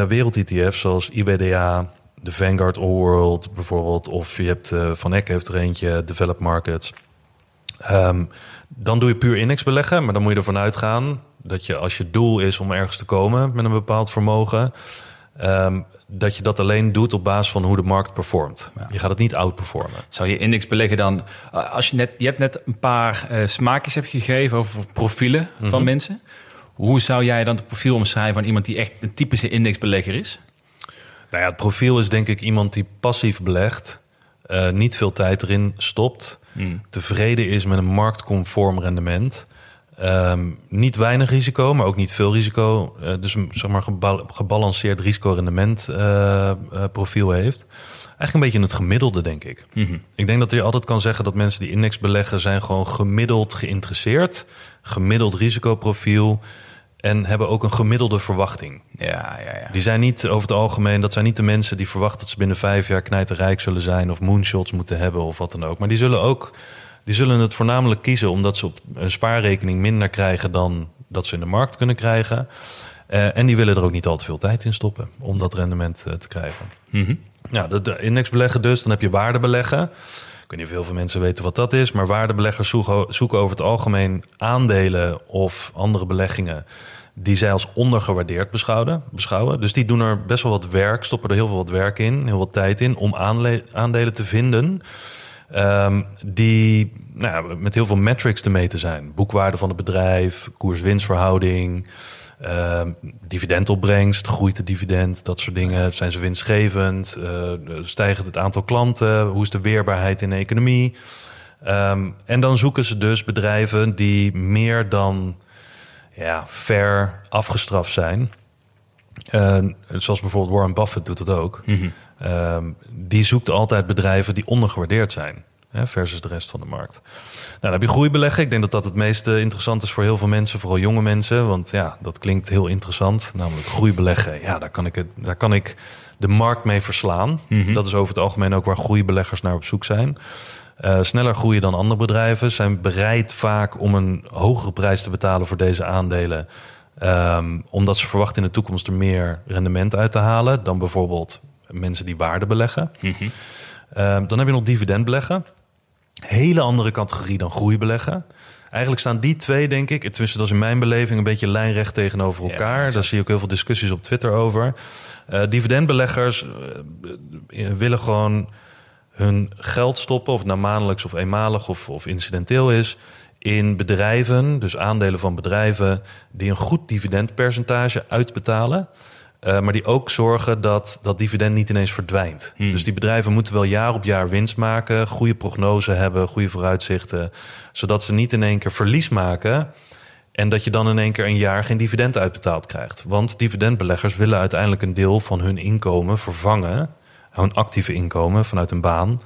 wereld-ETF's zoals IBDA, de Vanguard All World bijvoorbeeld, of je hebt eh, Van Eck heeft er eentje, Developed Markets. Ehm, dan doe je puur index beleggen, maar dan moet je ervan uitgaan dat je als je doel is om ergens te komen met een bepaald vermogen, ehm, dat je dat alleen doet op basis van hoe de markt performt. Je gaat het niet outperformen. Zou je index beleggen dan... eh, Als je, net, je hebt net een paar eh, smaakjes hebt gegeven over profielen van mensen. Hoe zou jij dan het profiel omschrijven van iemand die echt een typische indexbelegger is? Nou ja, het profiel is denk ik iemand die passief belegt, eh, niet veel tijd erin stopt, tevreden is met een marktconform rendement. Ehm, niet weinig risico, maar ook niet veel risico. Eh, dus een zeg maar, geba- gebalanceerd risico-rendement eh, eh, profiel heeft. Eigenlijk een beetje het gemiddelde, denk ik. Ik denk dat je altijd kan zeggen dat mensen die index beleggen... zijn gewoon gemiddeld geïnteresseerd. Gemiddeld risicoprofiel. En hebben ook een gemiddelde verwachting. Ja, ja, ja. Die zijn niet over het algemeen, dat zijn niet de mensen die verwachten dat ze binnen vijf jaar knijterrijk zullen zijn of moonshots moeten hebben of wat dan ook. Maar die zullen ook, die zullen het voornamelijk kiezen omdat ze op een spaarrekening minder krijgen dan dat ze in de markt kunnen krijgen. Eh, en die willen er ook niet al te veel tijd in stoppen om dat rendement eh, te krijgen. Ja, de, de indexbeleggen dus, dan heb je waardebeleggen. Weet niet of heel veel mensen weten wat dat is, maar waardebeleggers zoeken, over het algemeen aandelen of andere beleggingen die zij als ondergewaardeerd beschouwen, beschouwen. Dus die doen er best wel wat werk, stoppen er heel veel wat werk in, heel wat tijd in om aandelen te vinden. ehm, die nou, met heel veel metrics te meten zijn. Boekwaarde van het bedrijf, koers-winstverhouding, ehm, dividendopbrengst, groeit het dividend, dat soort dingen. Zijn ze winstgevend? Eh, stijgt het aantal klanten? Hoe is de weerbaarheid in de economie? Ehm, en dan zoeken ze dus bedrijven die meer dan ja, ver afgestraft zijn. Eh, zoals bijvoorbeeld Warren Buffett doet dat ook. Ehm, die zoekt altijd bedrijven die ondergewaardeerd zijn. Versus de rest van de markt. Nou, dan heb je groeibeleggen. Ik denk dat dat het meest eh, interessant is voor heel veel mensen. Vooral jonge mensen. Want ja, dat klinkt heel interessant. Namelijk groeibeleggen. Ja, daar kan ik, het, daar kan ik de markt mee verslaan. Dat is over het algemeen ook waar groeibeleggers naar op zoek zijn. Eh, sneller groeien dan andere bedrijven. Zijn bereid vaak om een hogere prijs te betalen voor deze aandelen. Ehm, omdat ze verwachten in de toekomst er meer rendement uit te halen. Dan bijvoorbeeld mensen die waarde beleggen. Ehm, dan heb je nog dividendbeleggen. Hele andere categorie dan groeibeleggen. Eigenlijk staan die twee, denk ik, tenminste dat is in mijn beleving, een beetje lijnrecht tegenover elkaar. Daar zie je ook heel veel discussies op Twitter over. Eh, dividendbeleggers eh, willen gewoon hun geld stoppen, of het nou maandelijks of eenmalig of, of incidenteel is, in bedrijven, dus aandelen van bedrijven, die een goed dividendpercentage uitbetalen. Eh, maar die ook zorgen dat dat dividend niet ineens verdwijnt. Hmm. Dus die bedrijven moeten wel jaar op jaar winst maken, goede prognose hebben, goede vooruitzichten, zodat ze niet in één keer verlies maken en dat je dan in één keer een jaar geen dividend uitbetaald krijgt. Want dividendbeleggers willen uiteindelijk een deel van hun inkomen vervangen, hun actieve inkomen vanuit een baan,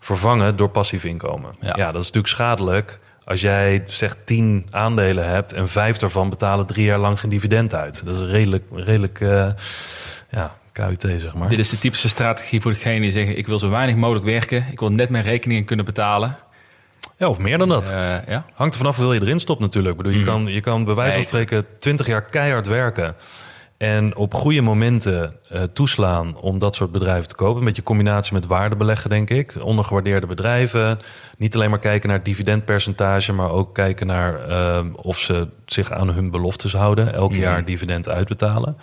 vervangen door passief inkomen. Ja. Ja, dat is natuurlijk schadelijk. Als jij zeg 10 aandelen hebt en vijf daarvan betalen drie jaar lang geen dividend uit. Dat is redelijk, redelijk eh, ja, KUT zeg maar. Dit is de typische strategie voor degene die zeggen... ik wil zo weinig mogelijk werken. Ik wil net mijn rekeningen kunnen betalen. Ja, of meer dan dat. Eh, ja. Hangt er vanaf hoeveel je erin stopt natuurlijk. Ik bedoel, je, Mhm. kan, je kan bij wijze van spreken 20 jaar keihard werken. En op goede momenten eh, toeslaan om dat soort bedrijven te kopen. Een beetje combinatie met waardebeleggen, denk ik. Ondergewaardeerde bedrijven. Niet alleen maar kijken naar het dividendpercentage, maar ook kijken naar eh, of ze zich aan hun beloftes houden. Elk Mhm. jaar dividend uitbetalen.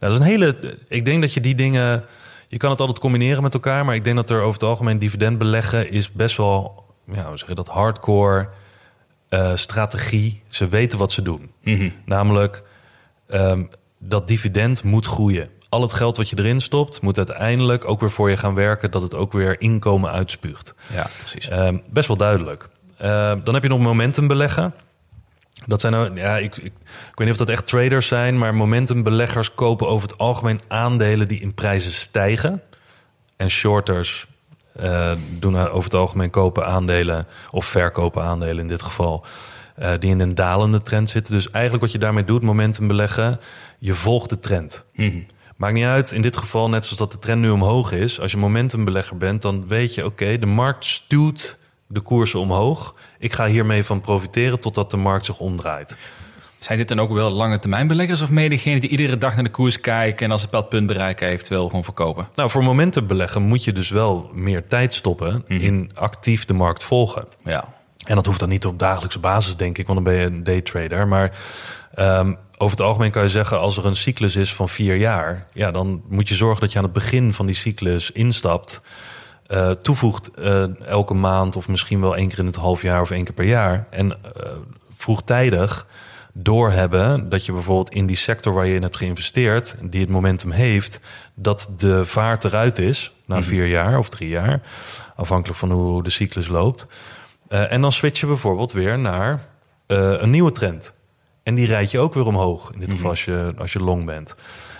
Nou, dat is een hele. Ik denk dat je die dingen. Je kan het altijd combineren met elkaar, maar ik denk dat er over het algemeen dividend beleggen is best wel, ja, hoe zeg je dat, hardcore eh, strategie. Ze weten wat ze doen. Mhm. Namelijk, ehm, dat dividend moet groeien. Al het geld wat je erin stopt, moet uiteindelijk ook weer voor je gaan werken, dat het ook weer inkomen uitspuugt. ja, precies. Ehm, best wel duidelijk. Ehm, dan heb je nog momentum beleggen. Dat zijn nou, ja, ik, ik, ik weet niet of dat echt traders zijn, maar momentumbeleggers kopen over het algemeen aandelen die in prijzen stijgen. En shorters eh, doen over het algemeen kopen aandelen of verkopen aandelen in dit geval. eh, die in een dalende trend zitten. Dus eigenlijk wat je daarmee doet, momentum beleggen, je volgt de trend. Mhm. Maakt niet uit, in dit geval, net zoals dat de trend nu omhoog is. Als je momentumbelegger bent, dan weet je, oké, de markt stuwt de koersen omhoog. Ik ga hiermee van profiteren totdat de markt zich omdraait. Zijn dit dan ook wel lange termijn beleggers... of degene die iedere dag naar de koers kijken... en als het bepaald punt bereiken heeft, wel gewoon verkopen? Nou, voor momentumbeleggen moet je dus wel meer tijd stoppen in actief de markt volgen. Ja. En dat hoeft dan niet op dagelijkse basis, denk ik, want dan ben je een daytrader. Maar ehm, over het algemeen kan je zeggen, als er een cyclus is van vier jaar, ja, dan moet je zorgen dat je aan het begin van die cyclus instapt, eh, toevoegt eh, elke maand of misschien wel één keer in het half jaar of één keer per jaar. En eh, vroegtijdig doorhebben dat je bijvoorbeeld in die sector waar je in hebt geïnvesteerd, die het momentum heeft, dat de vaart eruit is na vier jaar of drie jaar, afhankelijk van hoe de cyclus loopt. En dan switch je bijvoorbeeld weer naar een nieuwe trend. En die rijd je ook weer omhoog, in dit geval als je, als je long bent.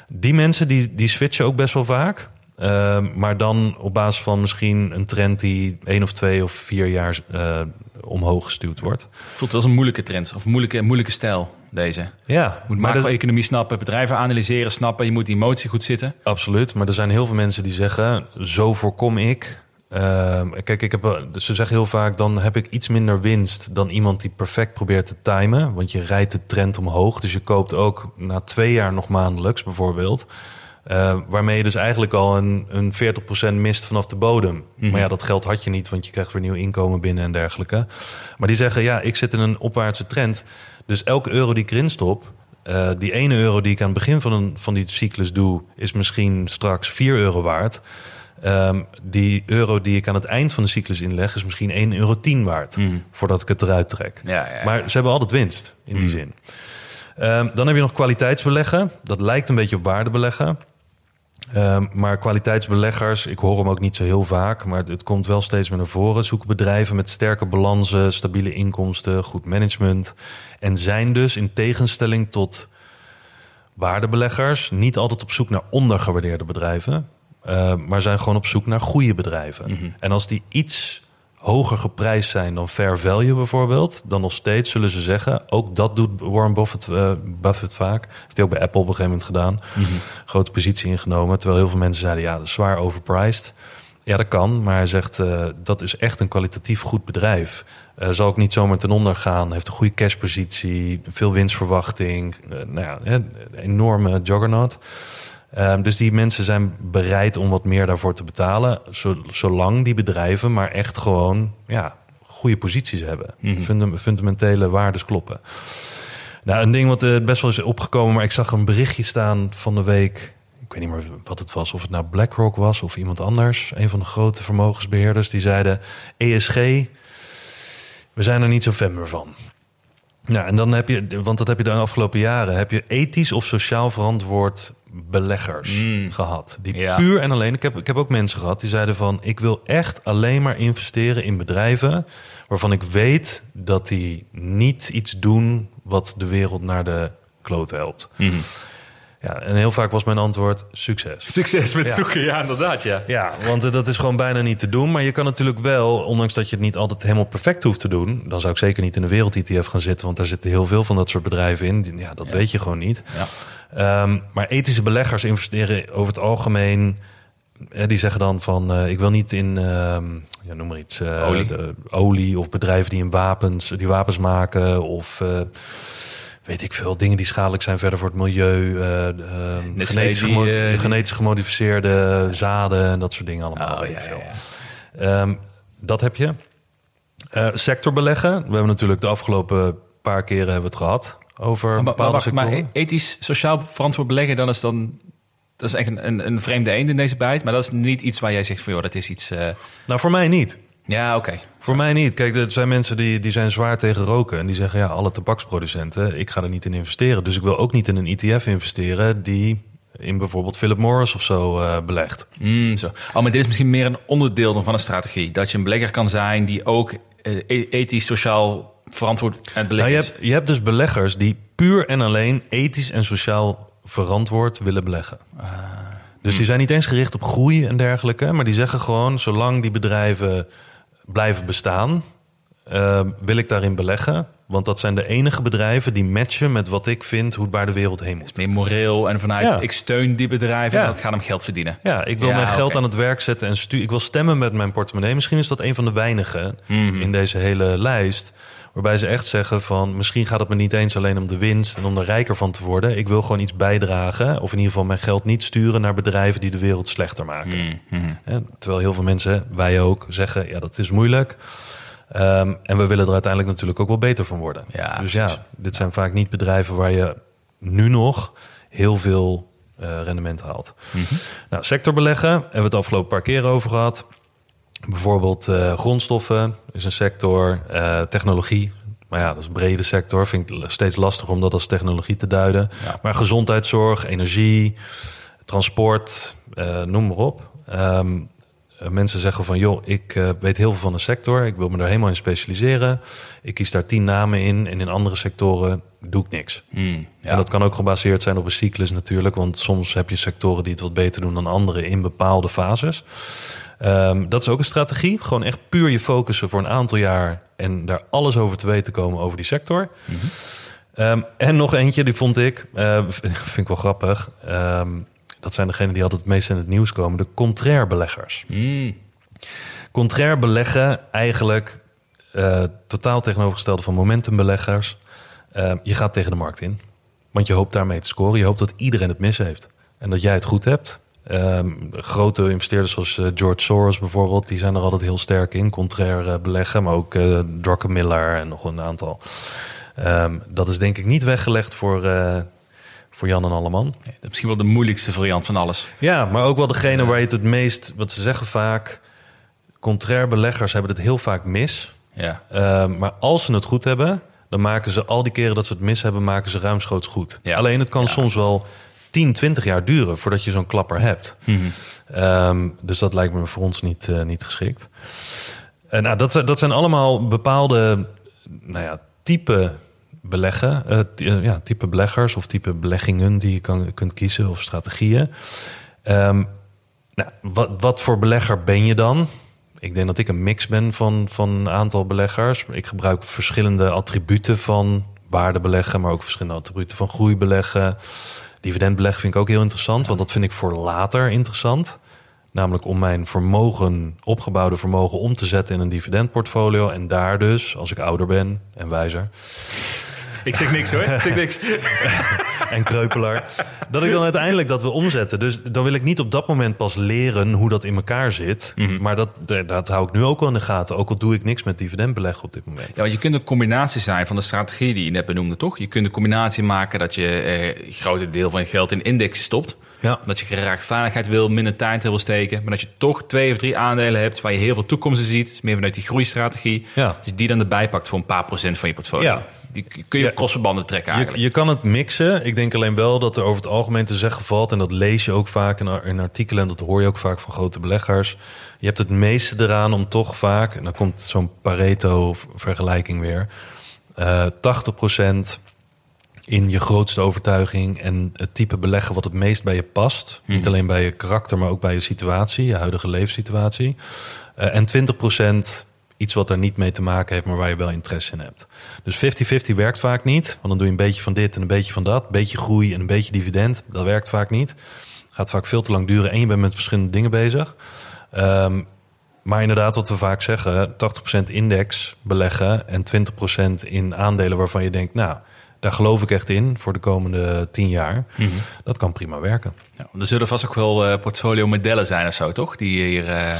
Die mensen die, die switchen ook best wel vaak. Eh, maar dan op basis van misschien een trend die één of twee of vier jaar eh, omhoog gestuurd wordt. Voelt wel als een moeilijke trend of moeilijke, moeilijke stijl, deze. Ja, Je moet dat- macro-economie snappen, bedrijven analyseren, snappen. Je moet die emotie goed zitten. Absoluut, maar er zijn heel veel mensen die zeggen: zo voorkom ik. Ehm, kijk, ik heb, ze zeggen heel vaak: dan heb ik iets minder winst dan iemand die perfect probeert te timen. Want je rijdt de trend omhoog. Dus je koopt ook na twee jaar nog maandelijks bijvoorbeeld. Eh, waarmee je dus eigenlijk al een, een 40% mist vanaf de bodem. Maar ja, dat geld had je niet, want je krijgt weer nieuw inkomen binnen en dergelijke. Maar die zeggen, ja, ik zit in een opwaartse trend. Dus elke euro die ik erin stop, eh, die ene euro die ik aan het begin van, een, van die cyclus doe, is misschien straks 4 euro waard. Ehm, die euro die ik aan het eind van de cyclus inleg, is misschien 1,10 euro waard. Voordat ik het eruit trek. Ja, ja, ja. Maar ze hebben altijd winst in die zin. Ehm, dan heb je nog kwaliteitsbeleggen. Dat lijkt een beetje op waardebeleggen. Ehm, maar kwaliteitsbeleggers, ik hoor hem ook niet zo heel vaak, maar het, het komt wel steeds meer naar voren. Zoeken bedrijven met sterke balansen, stabiele inkomsten, goed management. En zijn dus in tegenstelling tot waardebeleggers niet altijd op zoek naar ondergewaardeerde bedrijven, eh, maar zijn gewoon op zoek naar goede bedrijven. En als die iets hoger geprijsd zijn dan fair value bijvoorbeeld, dan nog steeds zullen ze zeggen, ook dat doet Warren Buffett, eh, Buffett vaak. Heeft hij ook bij Apple op een gegeven moment gedaan. Grote positie ingenomen, terwijl heel veel mensen zeiden, ja, dat is zwaar overpriced. Ja, dat kan, maar hij zegt eh, dat is echt een kwalitatief goed bedrijf. Zal ook niet zomaar ten onder gaan. Heeft een goede cashpositie, veel winstverwachting. nou ja, een enorme juggernaut. Ehm, dus die mensen zijn bereid om wat meer daarvoor te betalen, zo- zolang die bedrijven maar echt gewoon ja, goede posities hebben. Fundam- fundamentele waardes kloppen. Nou, een ding wat eh, best wel is opgekomen, maar ik zag een berichtje staan van de week. Ik weet niet meer wat het was, of het nou BlackRock was of iemand anders. Een van de grote vermogensbeheerders. Die zeiden, ESG, we zijn er niet zo fan meer van. Nou, en dan heb je, want dat heb je de afgelopen jaren, heb je ethisch of sociaal verantwoord beleggers gehad. Die Ja. puur en alleen. Ik heb, ik heb ook mensen gehad die zeiden van: ik wil echt alleen maar investeren in bedrijven waarvan ik weet dat die niet iets doen wat de wereld naar de klote helpt. Ja, en heel vaak was mijn antwoord: succes. Succes met Ja. zoeken, ja, inderdaad, ja. Ja, want eh, dat is gewoon bijna niet te doen. Maar je kan natuurlijk wel, ondanks dat je het niet altijd helemaal perfect hoeft te doen, dan zou ik zeker niet in de wereld-ETF gaan zitten, want daar zitten heel veel van dat soort bedrijven in. Ja, dat weet je gewoon niet. Ja. Ehm, maar ethische beleggers investeren over het algemeen. eh, die zeggen dan van eh, ik wil niet in ehm, ja, noem maar iets eh, Olie. de- olie of bedrijven die in wapens die wapens maken of eh, weet ik veel dingen die schadelijk zijn verder voor het milieu eh, ehm, genetisch, die, gemo- die- genetisch gemodificeerde zaden en dat soort dingen allemaal. Oh, ja, ja, dat heb je. Sector beleggen. We hebben natuurlijk de afgelopen paar keren hebben we het gehad over Maar, bepaalde maar ethisch, sociaal verantwoord beleggen, dan is dan... Dat is echt een, een, een vreemde eend in deze bijt. Maar dat is niet iets waar jij zegt van, joh, dat is iets... eh, Nou, voor mij niet. Ja, oké. Voor mij niet. Kijk, er zijn mensen die, die zijn zwaar tegen roken. En die zeggen, ja, alle tabaksproducenten, ik ga er niet in investeren. Dus ik wil ook niet in een ETF investeren die in bijvoorbeeld Philip Morris of zo eh, belegt. Mm, zo. Oh, maar dit is misschien meer een onderdeel dan van een strategie. Dat je een belegger kan zijn die ook eh, e- ethisch, sociaal verantwoord aan het Nou, beleggen je, hebt, je hebt dus beleggers die puur en alleen ethisch en sociaal verantwoord willen beleggen. Dus die zijn niet eens gericht op groei en dergelijke, maar die zeggen gewoon: zolang die bedrijven blijven bestaan, eh, wil ik daarin beleggen. Want dat zijn de enige bedrijven die matchen met wat ik vind hoe het bij de wereld heen moet. Meer moreel en vanuit Ja. ik steun die bedrijven Ja. en het gaat om geld verdienen. Ja, ik wil Ja, mijn geld aan het werk zetten en stu ik wil stemmen met mijn portemonnee. Misschien is dat een van de weinigen Mhm. in deze hele lijst. Waarbij ze echt zeggen van misschien gaat het me niet eens alleen om de winst en om er rijker van te worden. Ik wil gewoon iets bijdragen. Of in ieder geval mijn geld niet sturen naar bedrijven die de wereld slechter maken. Mhm. Hè, Terwijl heel veel mensen, wij ook, zeggen ja dat is moeilijk. Ehm, en we willen er uiteindelijk natuurlijk ook wel beter van worden. Ja, dus precies. ja, dit zijn vaak niet bedrijven waar je nu nog heel veel eh, rendement haalt. Mhm. Nou, sectorbeleggen hebben we het afgelopen paar keer over gehad. Bijvoorbeeld eh, grondstoffen is een sector, eh, technologie. Maar ja, dat is een brede sector. Vind ik steeds lastig om dat als technologie te duiden. Ja. Maar gezondheidszorg, energie, transport, eh, noem maar op. Ehm, eh, mensen zeggen van, joh, ik eh, weet heel veel van een sector. Ik wil me er helemaal in specialiseren. Ik kies daar tien namen in. En in andere sectoren doe ik niks. Mm, ja. En dat kan ook gebaseerd zijn op een cyclus natuurlijk. Want soms heb je sectoren die het wat beter doen dan andere in bepaalde fases. Ehm, dat is ook een strategie. Gewoon echt puur je focussen voor een aantal jaar. En daar alles over te weten komen over die sector. Ehm, en nog eentje, die vond ik, eh, vind ik wel grappig. Ehm, dat zijn degenen die altijd het meest in het nieuws komen. De contrair beleggers. Mm, Contrair beleggen eigenlijk eh, totaal tegenovergestelde van momentumbeleggers. Eh, je gaat tegen de markt in. Want je hoopt daarmee te scoren. Je hoopt dat iedereen het mis heeft. En dat jij het goed hebt. Ehm, grote investeerders zoals eh, George Soros bijvoorbeeld... die zijn er altijd heel sterk in. Contrair beleggen. Maar ook eh Druckenmiller en nog een aantal. Ehm, dat is denk ik niet weggelegd voor, voor Jan en Alleman. dat is misschien wel de moeilijkste variant van alles. Ja, maar ook wel degene waar je het het meest... Wat ze zeggen vaak... Contrair beleggers hebben het heel vaak mis... Ja. Uh, maar als ze het goed hebben, dan maken ze al die keren dat ze het mis hebben, maken ze ruimschoots goed. Ja. Alleen het kan Ja, soms wel 10, 20 jaar duren voordat je zo'n klapper hebt. Um, dus dat lijkt me voor ons niet, uh, niet geschikt. Uh, nou, dat, dat zijn allemaal bepaalde nou ja, type beleggen, uh, ja, type beleggers of type beleggingen die je kan, kunt kiezen of strategieën. Um, nou, wat, wat voor belegger ben je dan? Ik denk dat ik een mix ben van, van een aantal beleggers. Ik gebruik verschillende attributen van waarde beleggen, maar ook verschillende attributen van groei beleggen. Dividend beleggen vind ik ook heel interessant, want dat vind ik voor later interessant. Namelijk om mijn vermogen, opgebouwde vermogen, om te zetten in een dividendportfolio. En daar dus, als ik ouder ben en wijzer. Ik zeg niks hoor, ik zeg niks. en kreupelaar. Dat ik dan uiteindelijk dat wil omzetten. Dus dan wil ik niet op dat moment pas leren hoe dat in elkaar zit. Mm -hmm. Maar dat, dat hou ik nu ook wel in de gaten. Ook al doe ik niks met dividendbeleggen op dit moment. Ja, want je kunt een combinatie zijn van de strategie die je net benoemde, toch? Je kunt een combinatie maken dat je eh, een groot deel van je geld in index stopt. Ja. Dat je rechtvaardigheid wil, minder tijd wil steken. Maar dat je toch twee of drie aandelen hebt waar je heel veel toekomsten ziet. Dus meer vanuit die groeistrategie. Ja. Dat je die dan erbij pakt voor een paar procent van je portfolio. Ja. Die kun je Ja. op crossverbanden trekken Je, eigenlijk. je kan het mixen. Ik denk alleen wel dat er over het algemeen te zeggen valt... en dat lees je ook vaak in, in artikelen... en dat hoor je ook vaak van grote beleggers. Je hebt het meeste eraan om toch vaak... en dan komt zo'n Pareto-vergelijking weer... eh 80% in je grootste overtuiging... en het type beleggen wat het meest bij je past. Niet alleen bij je karakter, maar ook bij je situatie... je huidige leefsituatie. Eh, en 20% iets wat er niet mee te maken heeft... maar waar je wel interesse in hebt. Dus 50-50 werkt vaak niet. Want dan doe je een beetje van dit en een beetje van dat. Een beetje groei en een beetje dividend. Dat werkt vaak niet. Gaat vaak veel te lang duren en je bent met verschillende dingen bezig. Ehm, maar inderdaad, wat we vaak zeggen, 80% index beleggen en 20% in aandelen waarvan je denkt, nou, daar geloof ik echt in voor de komende 10 jaar. Dat kan prima werken. Ja, er zullen vast ook wel eh, portfolio modellen zijn of zo, toch? Die hier eh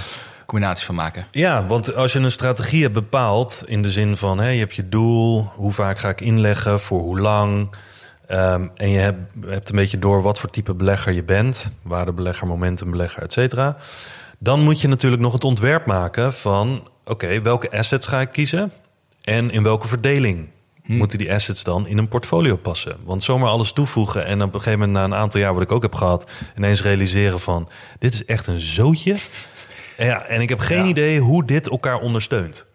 combinaties van maken. Ja, want als je een strategie hebt bepaald in de zin van hè, je hebt je doel, hoe vaak ga ik inleggen, voor hoe lang. ehm, en je hebt, hebt een beetje door wat voor type belegger je bent, waardebelegger, momentumbelegger, et cetera. Dan moet je natuurlijk nog het ontwerp maken van oké, welke assets ga ik kiezen en in welke verdeling moeten die assets dan in een portfolio passen. Want zomaar alles toevoegen en op een gegeven moment na een aantal jaar wat ik ook heb gehad, ineens realiseren van dit is echt een zootje. Ja, en ik heb geen Ja. idee hoe dit elkaar ondersteunt.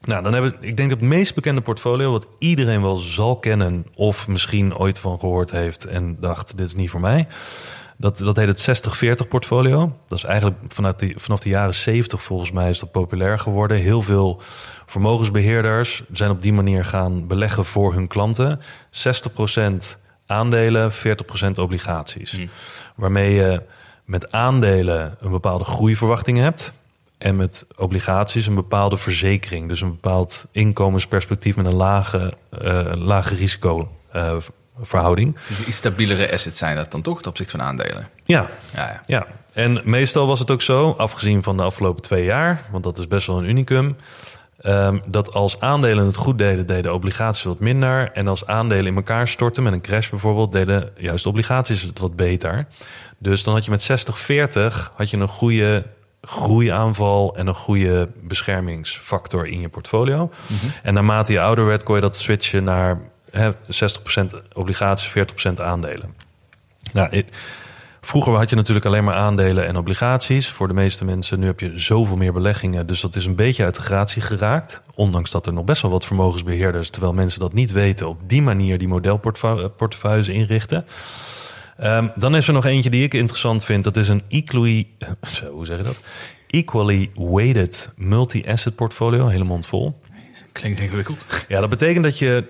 Nou, dan hebben ik denk het meest bekende portfolio, wat iedereen wel zal kennen, of misschien ooit van gehoord heeft en dacht: dit is niet voor mij. Dat, dat heet het 60-40 portfolio. Dat is eigenlijk vanuit die, vanaf de jaren 70 volgens mij is dat populair geworden. Heel veel vermogensbeheerders zijn op die manier gaan beleggen voor hun klanten. 60% aandelen, 40% obligaties. Waarmee je met aandelen een bepaalde groeiverwachting hebt. En met obligaties een bepaalde verzekering. Dus een bepaald inkomensperspectief met een lage, eh, lage risicoverhouding. Dus iets stabielere assets zijn dat dan toch ten opzichte van aandelen. ja, Ja, ja. ja, en meestal was het ook zo, afgezien van de afgelopen twee jaar, want dat is best wel een unicum, ehm, dat als aandelen het goed deden, deden obligaties wat minder. En als aandelen in elkaar stortten, met een crash bijvoorbeeld, deden juist obligaties het wat beter. Dus dan had je met 60-40 had je een goede groeiaanval en een goede beschermingsfactor in je portfolio. En naarmate je ouder werd, kon je dat switchen naar hè, 60% obligaties, 40% aandelen. Nou, Vroeger had je natuurlijk alleen maar aandelen en obligaties. Voor de meeste mensen, nu heb je zoveel meer beleggingen. Dus dat is een beetje uit de gratie geraakt. Ondanks dat er nog best wel wat vermogensbeheerders, terwijl mensen dat niet weten, op die manier die modelportefeuilles inrichten. Ehm, dan is er nog eentje die ik interessant vind. Dat is een equally, zo, hoe zeg je dat? Equally weighted multi-asset portfolio. Hele mond vol. Klinkt ingewikkeld. Ja, dat betekent dat je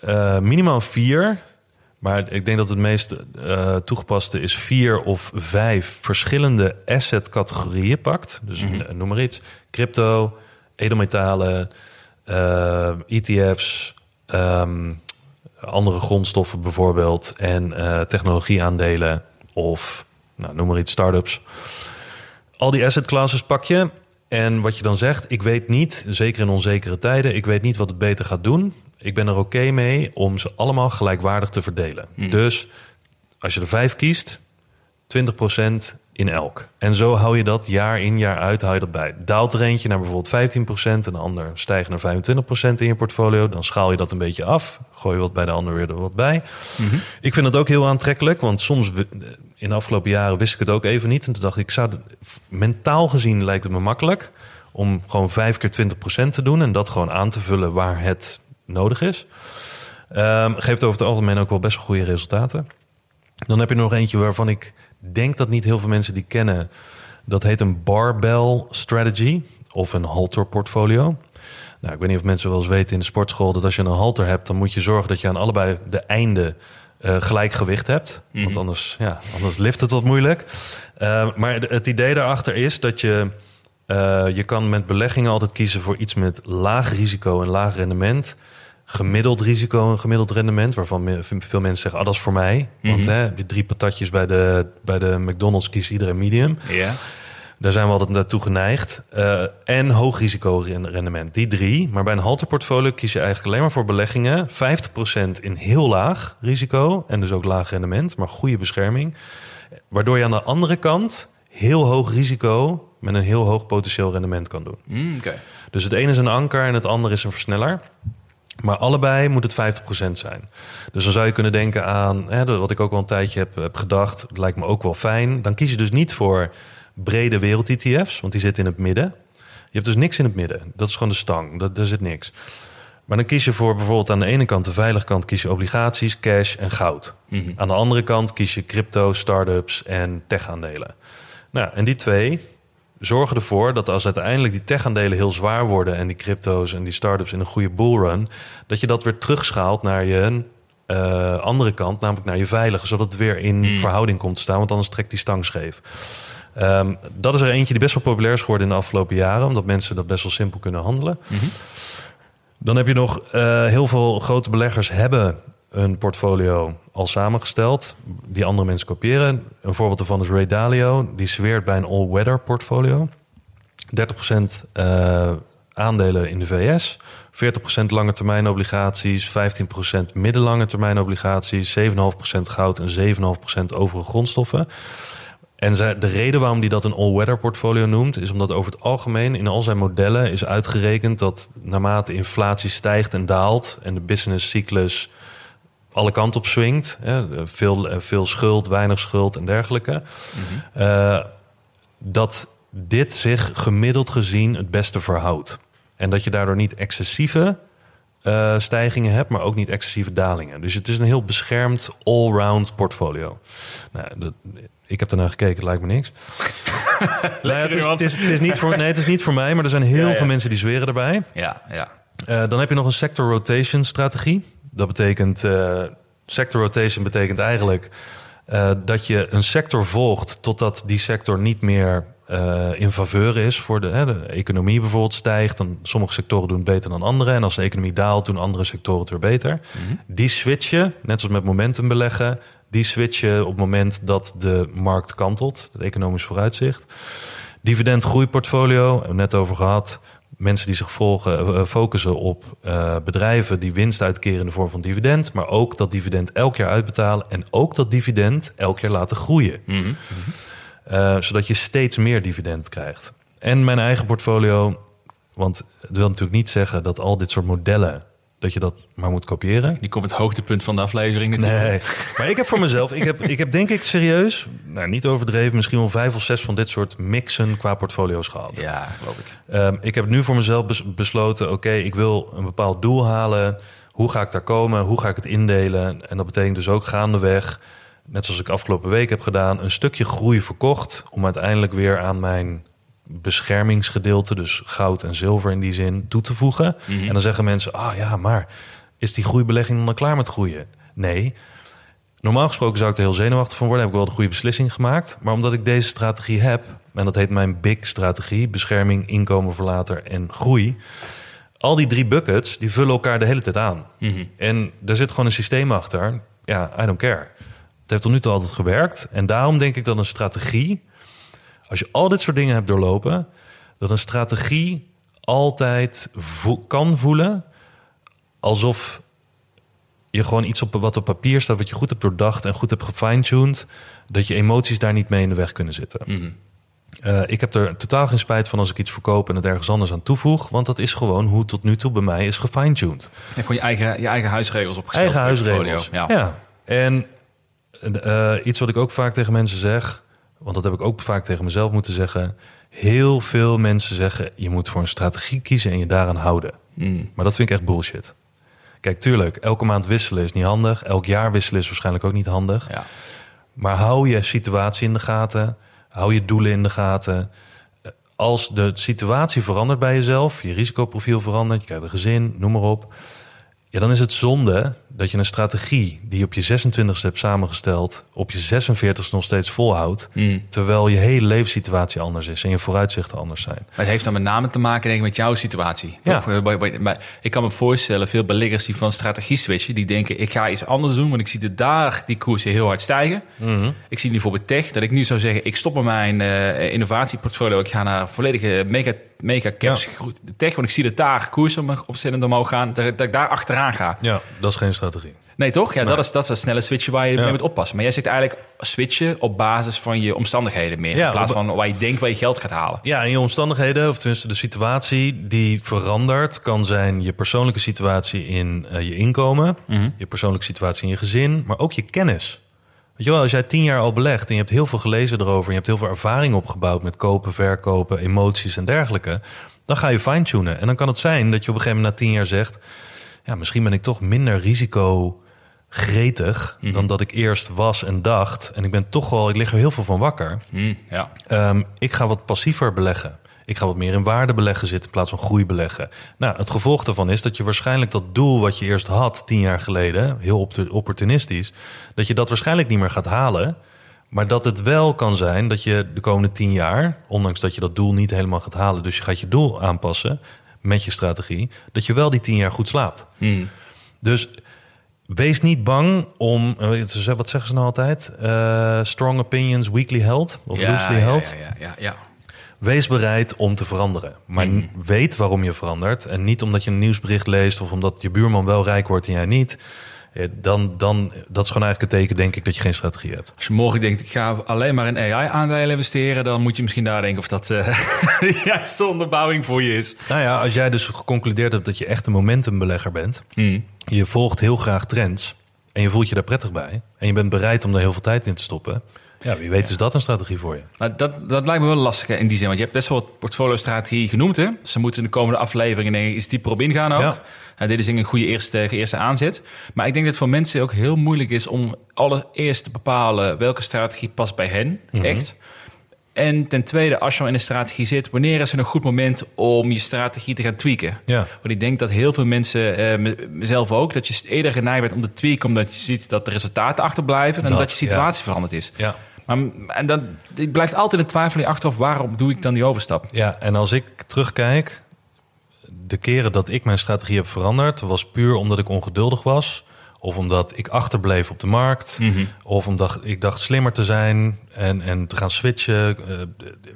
eh, minimaal vier, maar ik denk dat het meest eh, toegepaste is vier of vijf verschillende asset-categorieën pakt. Dus eh, noem maar iets: crypto, edelmetalen, eh, ETF's, ehm, andere grondstoffen bijvoorbeeld, en technologieaandelen of nou, noem maar iets, startups al die asset classes pak je. En wat je dan zegt, ik weet niet, zeker in onzekere tijden, ik weet niet wat het beter gaat doen. Ik ben er oké mee om ze allemaal gelijkwaardig te verdelen. Dus als je er vijf kiest, 20% in elk. En zo hou je dat jaar in jaar uit, hou je dat bij. Daalt er eentje naar bijvoorbeeld 15% en de ander stijgt naar 25% in je portfolio, dan schaal je dat een beetje af. Gooi je wat bij de ander weer er wat bij. Ik vind het ook heel aantrekkelijk, want soms in de afgelopen jaren wist ik het ook even niet. En toen dacht ik, ik zou mentaal gezien lijkt het me makkelijk om gewoon vijf keer 20% te doen en dat gewoon aan te vullen waar het nodig is. Ehm, geeft over het algemeen ook wel best wel goede resultaten. Dan heb je nog eentje waarvan ik denk dat niet heel veel mensen die kennen. Dat heet een barbell strategy of een halter portfolio. Nou, ik weet niet of mensen wel eens weten in de sportschool dat als je een halter hebt, dan moet je zorgen dat je aan allebei de einden eh, gelijk gewicht hebt. Want anders, ja, anders lift het wat moeilijk. Eh, maar het idee daarachter is dat je, eh, je kan met beleggingen altijd kiezen voor iets met laag risico en laag rendement. Gemiddeld risico en gemiddeld rendement, waarvan veel mensen zeggen, ah, dat is voor mij. Want hè, je drie patatjes bij de, bij de McDonald's kiest iedereen medium. Ja. Daar zijn we altijd naartoe geneigd. Eh, en hoog risico ren- rendement. Die drie. Maar bij een halterportfolio kies je eigenlijk alleen maar voor beleggingen. 50% in heel laag risico. En dus ook laag rendement. Maar goede bescherming. Waardoor je aan de andere kant heel hoog risico met een heel hoog potentieel rendement kan doen. Mm. Dus het ene is een anker en het andere is een versneller. Maar allebei moet het 50% zijn. Dus dan zou je kunnen denken aan, hè, wat ik ook wel een tijdje heb, heb gedacht, dat lijkt me ook wel fijn. Dan kies je dus niet voor brede wereld-ETF's, want die zitten in het midden. Je hebt dus niks in het midden. Dat is gewoon de stang. Dat, daar zit niks. Maar dan kies je voor bijvoorbeeld aan de ene kant, de veilige kant, kies je obligaties, cash en goud. Aan de andere kant kies je crypto, start-ups en tech-aandelen. Nou, en die twee zorgen ervoor dat als uiteindelijk die tech-aandelen heel zwaar worden en die crypto's en die start-ups in een goede bullrun, dat je dat weer terugschaalt naar je eh, andere kant, namelijk naar je veilige, zodat het weer in verhouding komt te staan, want anders trekt die stang scheef. Ehm, dat is er eentje die best wel populair is geworden in de afgelopen jaren, omdat mensen dat best wel simpel kunnen handelen. Dan heb je nog eh, heel veel grote beleggers hebben een portfolio al samengesteld, die andere mensen kopiëren. Een voorbeeld daarvan is Ray Dalio, die zweert bij een all-weather portfolio. 30% eh, aandelen in de VS, 40% lange termijn obligaties, 15% middellange termijn obligaties, 7,5% goud en 7,5% overige grondstoffen. En de reden waarom hij dat een all-weather portfolio noemt, is omdat over het algemeen in al zijn modellen is uitgerekend dat naarmate inflatie stijgt en daalt en de businesscyclus alle kanten op swingt, hè, veel, veel schuld, weinig schuld en dergelijke, eh, dat dit zich gemiddeld gezien het beste verhoudt. En dat je daardoor niet excessieve eh, stijgingen hebt, maar ook niet excessieve dalingen. Dus het is een heel beschermd all-round portfolio. Nou, dat, ik heb daarnaar gekeken, het lijkt me niks. Nee, het, is, het, is, het is niet voor, nee, het is niet voor mij, maar er zijn heel Ja, ja. veel mensen die zweren erbij. Ja, ja. Eh, dan heb je nog een sector rotation strategie. Dat betekent, eh, sector rotation betekent eigenlijk eh, dat je een sector volgt totdat die sector niet meer eh, in faveur is voor de, economie bijvoorbeeld stijgt. Dan sommige sectoren doen het beter dan andere. En als de economie daalt, doen andere sectoren het weer beter. Die switchen, net zoals met momentum beleggen, die switchen op het moment dat de markt kantelt, het economisch vooruitzicht. Dividend groeiportfolio, hebben we net over gehad. Mensen die zich volgen, eh, focussen op eh, bedrijven die winst uitkeren in de vorm van dividend, maar ook dat dividend elk jaar uitbetalen en ook dat dividend elk jaar laten groeien. Eh, zodat je steeds meer dividend krijgt. En mijn eigen portfolio, want het wil natuurlijk niet zeggen dat al dit soort modellen, dat je dat maar moet kopiëren. Die komt het hoogtepunt van de aflevering natuurlijk. Nee, maar ik heb voor mezelf, ik heb, ik heb denk ik serieus, nou niet overdreven, misschien wel vijf of zes van dit soort mixen qua portfolio's gehad. Ja, geloof ik. Ehm, ik heb nu voor mezelf bes- besloten, oké, ik wil een bepaald doel halen. Hoe ga ik daar komen? Hoe ga ik het indelen? En dat betekent dus ook gaandeweg, net zoals ik afgelopen week heb gedaan, een stukje groei verkocht om uiteindelijk weer aan mijn beschermingsgedeelte, dus goud en zilver in die zin, toe te voegen. En dan zeggen mensen, ah ja, maar is die groeibelegging dan al klaar met groeien? Nee. Normaal gesproken zou ik er heel zenuwachtig van worden. Heb ik wel de goede beslissing gemaakt. Maar omdat ik deze strategie heb, en dat heet mijn BIG-strategie: bescherming, inkomen voor later en groei. Al die drie buckets die vullen elkaar de hele tijd aan. En er zit gewoon een systeem achter. Ja, I don't care. Het heeft tot nu toe altijd gewerkt. En daarom denk ik dat een strategie, als je al dit soort dingen hebt doorlopen, dat een strategie altijd vo- kan voelen alsof je gewoon iets op wat op papier staat, wat je goed hebt doordacht en goed hebt gefine-tuned, dat je emoties daar niet mee in de weg kunnen zitten. Eh, ik heb er totaal geen spijt van als ik iets verkoop en het ergens anders aan toevoeg, want dat is gewoon hoe het tot nu toe bij mij is gefine-tuned. Je hebt gewoon je eigen, je eigen huisregels opgesteld. Eigen huisregels. portfolio. Ja. En eh, iets wat ik ook vaak tegen mensen zeg, want dat heb ik ook vaak tegen mezelf moeten zeggen. Heel veel mensen zeggen, je moet voor een strategie kiezen en je daaraan houden. Mm. Maar dat vind ik echt bullshit. Kijk, tuurlijk, elke maand wisselen is niet handig. Elk jaar wisselen is waarschijnlijk ook niet handig. Ja. Maar hou je situatie in de gaten. Hou je doelen in de gaten. Als de situatie verandert bij jezelf, je risicoprofiel verandert, je krijgt een gezin, noem maar op. Ja, dan is het zonde dat je een strategie die je op je 26e hebt samengesteld, op je 46e nog steeds volhoudt. Mm. Terwijl je hele levenssituatie anders is en je vooruitzichten anders zijn. Maar het heeft dan met name te maken denk ik, met jouw situatie. Ja. Bij- bij- ik kan me voorstellen, veel beleggers die van strategie switchen... die denken, ik ga iets anders doen... want ik zie de daar die koersen heel hard stijgen. Ik zie nu bijvoorbeeld tech... dat ik nu zou zeggen, ik stop met mijn eh, innovatieportfolio... ik ga naar volledige mega, mega caps gro- tech... want ik zie dat daar koersen om- opzettend omhoog gaan... dat, dat ik daar achteraan ga. Ja, dat is geen strategie. Nee, toch? Ja, Nee. dat is, dat is een snelle switchen waar je Ja. mee moet oppassen. Maar jij zegt eigenlijk switchen op basis van je omstandigheden meer. Ja, in plaats van waar je denkt waar je geld gaat halen. Ja, en je omstandigheden, of tenminste de situatie die verandert, kan zijn je persoonlijke situatie in eh, je inkomen, je persoonlijke situatie in je gezin, maar ook je kennis. Weet je wel, als jij tien jaar al belegt en je hebt heel veel gelezen erover, en je hebt heel veel ervaring opgebouwd met kopen, verkopen, emoties en dergelijke, dan ga je fine-tunen. En dan kan het zijn dat je op een gegeven moment na tien jaar zegt, ja, misschien ben ik toch minder risico gretig dan dat ik eerst was en dacht. En ik ben toch wel, ik lig er heel veel van wakker. Hm, ja. Ehm, ik ga wat passiever beleggen. Ik ga wat meer in waarde beleggen zitten in plaats van groei beleggen. Nou, het gevolg daarvan is dat je waarschijnlijk dat doel wat je eerst had tien jaar geleden, heel op- opportunistisch, dat je dat waarschijnlijk niet meer gaat halen. Maar dat het wel kan zijn dat je de komende tien jaar, ondanks dat je dat doel niet helemaal gaat halen, dus je gaat je doel aanpassen met je strategie, dat je wel die tien jaar goed slaapt. Hm. Dus wees niet bang om, eh, wat zeggen ze nou altijd? Eh, strong opinions, weakly held of Ja, loosely held. ja, ja, ja, ja. Wees bereid om te veranderen. Maar Mm. weet waarom je verandert. En niet omdat je een nieuwsbericht leest of omdat je buurman wel rijk wordt en jij niet. Dan, dan, dat is gewoon eigenlijk het teken, denk ik, dat je geen strategie hebt. Als je morgen denkt, ik ga alleen maar in AI-aandelen investeren... dan moet je misschien nadenken of dat eh de juiste onderbouwing voor je is. Nou ja, als jij dus geconcludeerd hebt dat je echt een momentumbelegger bent. Je volgt heel graag trends. En je voelt je daar prettig bij. En je bent bereid om daar heel veel tijd in te stoppen. Ja, wie weet is dat een strategie voor je. Maar dat, dat lijkt me wel lastig in die zin. Want je hebt best wel wat portfolio-strategie genoemd. Hè? Ze moeten in de komende afleveringen denk ik, iets dieper op ingaan ook. Ja. Dit is een goede eerste, eerste aanzet. Maar ik denk dat het voor mensen ook heel moeilijk is... om allereerst te bepalen welke strategie past bij hen. Mhm. Echt. En ten tweede, als je al in een strategie zit... wanneer is er een goed moment om je strategie te gaan tweaken? Ja. Want ik denk dat heel veel mensen, eh, me- mezelf ook... dat je eerder geneigd bent om te tweaken... omdat je ziet dat de resultaten achterblijven... dan Dat, dat, je situatie veranderd is. Ja. Maar en dan ik blijft altijd een twijfel in je achterhoofd... waarom doe ik dan die overstap? Ja, en als ik terugkijk, de keren dat ik mijn strategie heb veranderd, was puur omdat ik ongeduldig was. Of omdat ik achterbleef op de markt. Of omdat ik dacht slimmer te zijn en, en te gaan switchen. Eh,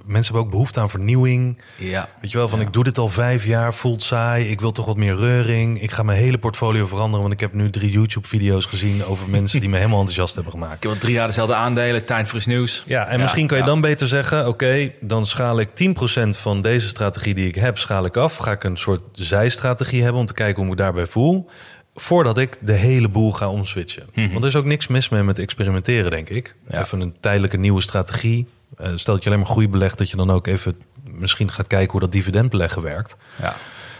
mensen hebben ook behoefte aan vernieuwing. Ja. Weet je wel, van ik doe dit al vijf jaar, voelt saai. Ik wil toch wat meer reuring. Ik ga mijn hele portfolio veranderen. Want ik heb nu drie YouTube-video's gezien over mensen die me helemaal enthousiast hebben gemaakt. Ik heb al drie jaar dezelfde aandelen, tijd voor iets nieuws. Ja, en misschien kan je dan beter zeggen: oké, dan schaal ik 10% van deze strategie die ik heb, schaal ik af. Ga ik een soort zijstrategie hebben om te kijken hoe ik me daarbij voel. Voordat ik de hele boel ga omswitchen. Want er is ook niks mis mee met experimenteren, denk ik. Ja. Even een tijdelijke nieuwe strategie. Eh, stel dat je alleen maar groei belegt, dat je dan ook even misschien gaat kijken hoe dat dividendbeleggen werkt. Ja.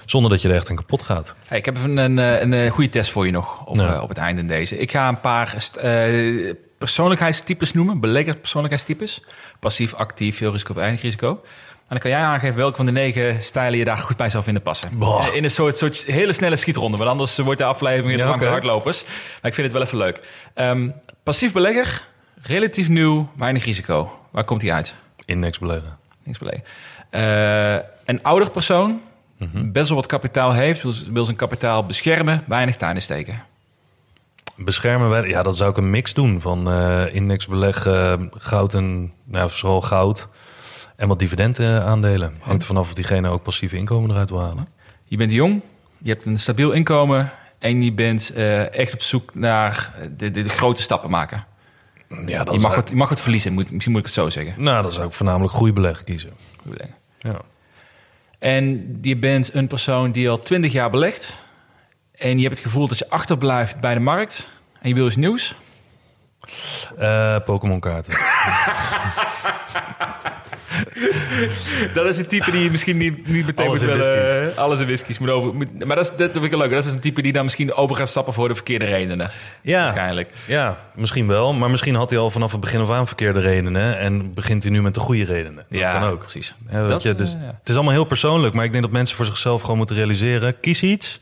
Zonder dat je er echt aan kapot gaat. Hey, ik heb even een, een, een, eh, goede test voor je nog op, Ja. eh, op het einde in deze. Ik ga een paar st- eh, persoonlijkheidstypes noemen. Beleggerspersoonlijkheidstypes. Passief, actief, veel risico, weinig risico. En dan kan jij aangeven welke van de negen stijlen je daar goed bij zou vinden passen. Boah. Eh, In een soort, soort hele snelle schietronde. Want anders wordt de aflevering Ja, voor oké. hardlopers. Maar ik vind het wel even leuk. Ehm, passief belegger, relatief nieuw, weinig risico. Waar komt die uit? Index beleggen. Niks beleggen. Eh, een ouder persoon, Mhm. best wel wat kapitaal heeft, wil, wil zijn kapitaal beschermen, weinig in steken. Beschermen ja, dat zou ik een mix doen van eh index beleggen, goud en nou, vooral goud. En wat dividenden aandelen. Hangt er vanaf of diegene ook passief inkomen eruit wil halen. Je bent jong, je hebt een stabiel inkomen en je bent eh, echt op zoek naar de, de, de grote stappen maken. Ja, dat Je mag, wat, je mag wat verliezen, moet, misschien moet ik het zo zeggen. Nou, dan zou ik voornamelijk groeibeleggen kiezen. Ja. En je bent een persoon die al 20 jaar belegt en je hebt het gevoel dat je achterblijft bij de markt en je wil iets nieuws. Eh, Pokémon kaarten. Dat is een type die je misschien niet, niet meteen Alles moet willen. Alles in whiskies moet over. moet- maar dat, is, dat vind ik leuk. Dat is een type die dan misschien over gaat stappen voor de verkeerde redenen. Ja, Waarschijnlijk. ja, misschien wel. Maar misschien had hij al vanaf het begin af aan verkeerde redenen. En begint hij nu met de goede redenen. Dat Ja, kan ook. precies. Ja, weet Dat, je, dus eh, ja. Het is allemaal heel persoonlijk. Maar ik denk dat mensen voor zichzelf gewoon moeten realiseren. Kies iets.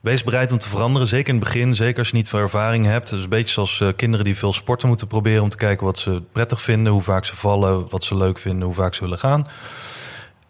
Wees bereid om te veranderen. Zeker in het begin. Zeker als je niet veel ervaring hebt. Is een beetje zoals eh, kinderen die veel sporten moeten proberen. Om te kijken wat ze prettig vinden. Hoe vaak ze vallen. Wat ze leuk vinden. Hoe vaak ze willen gaan.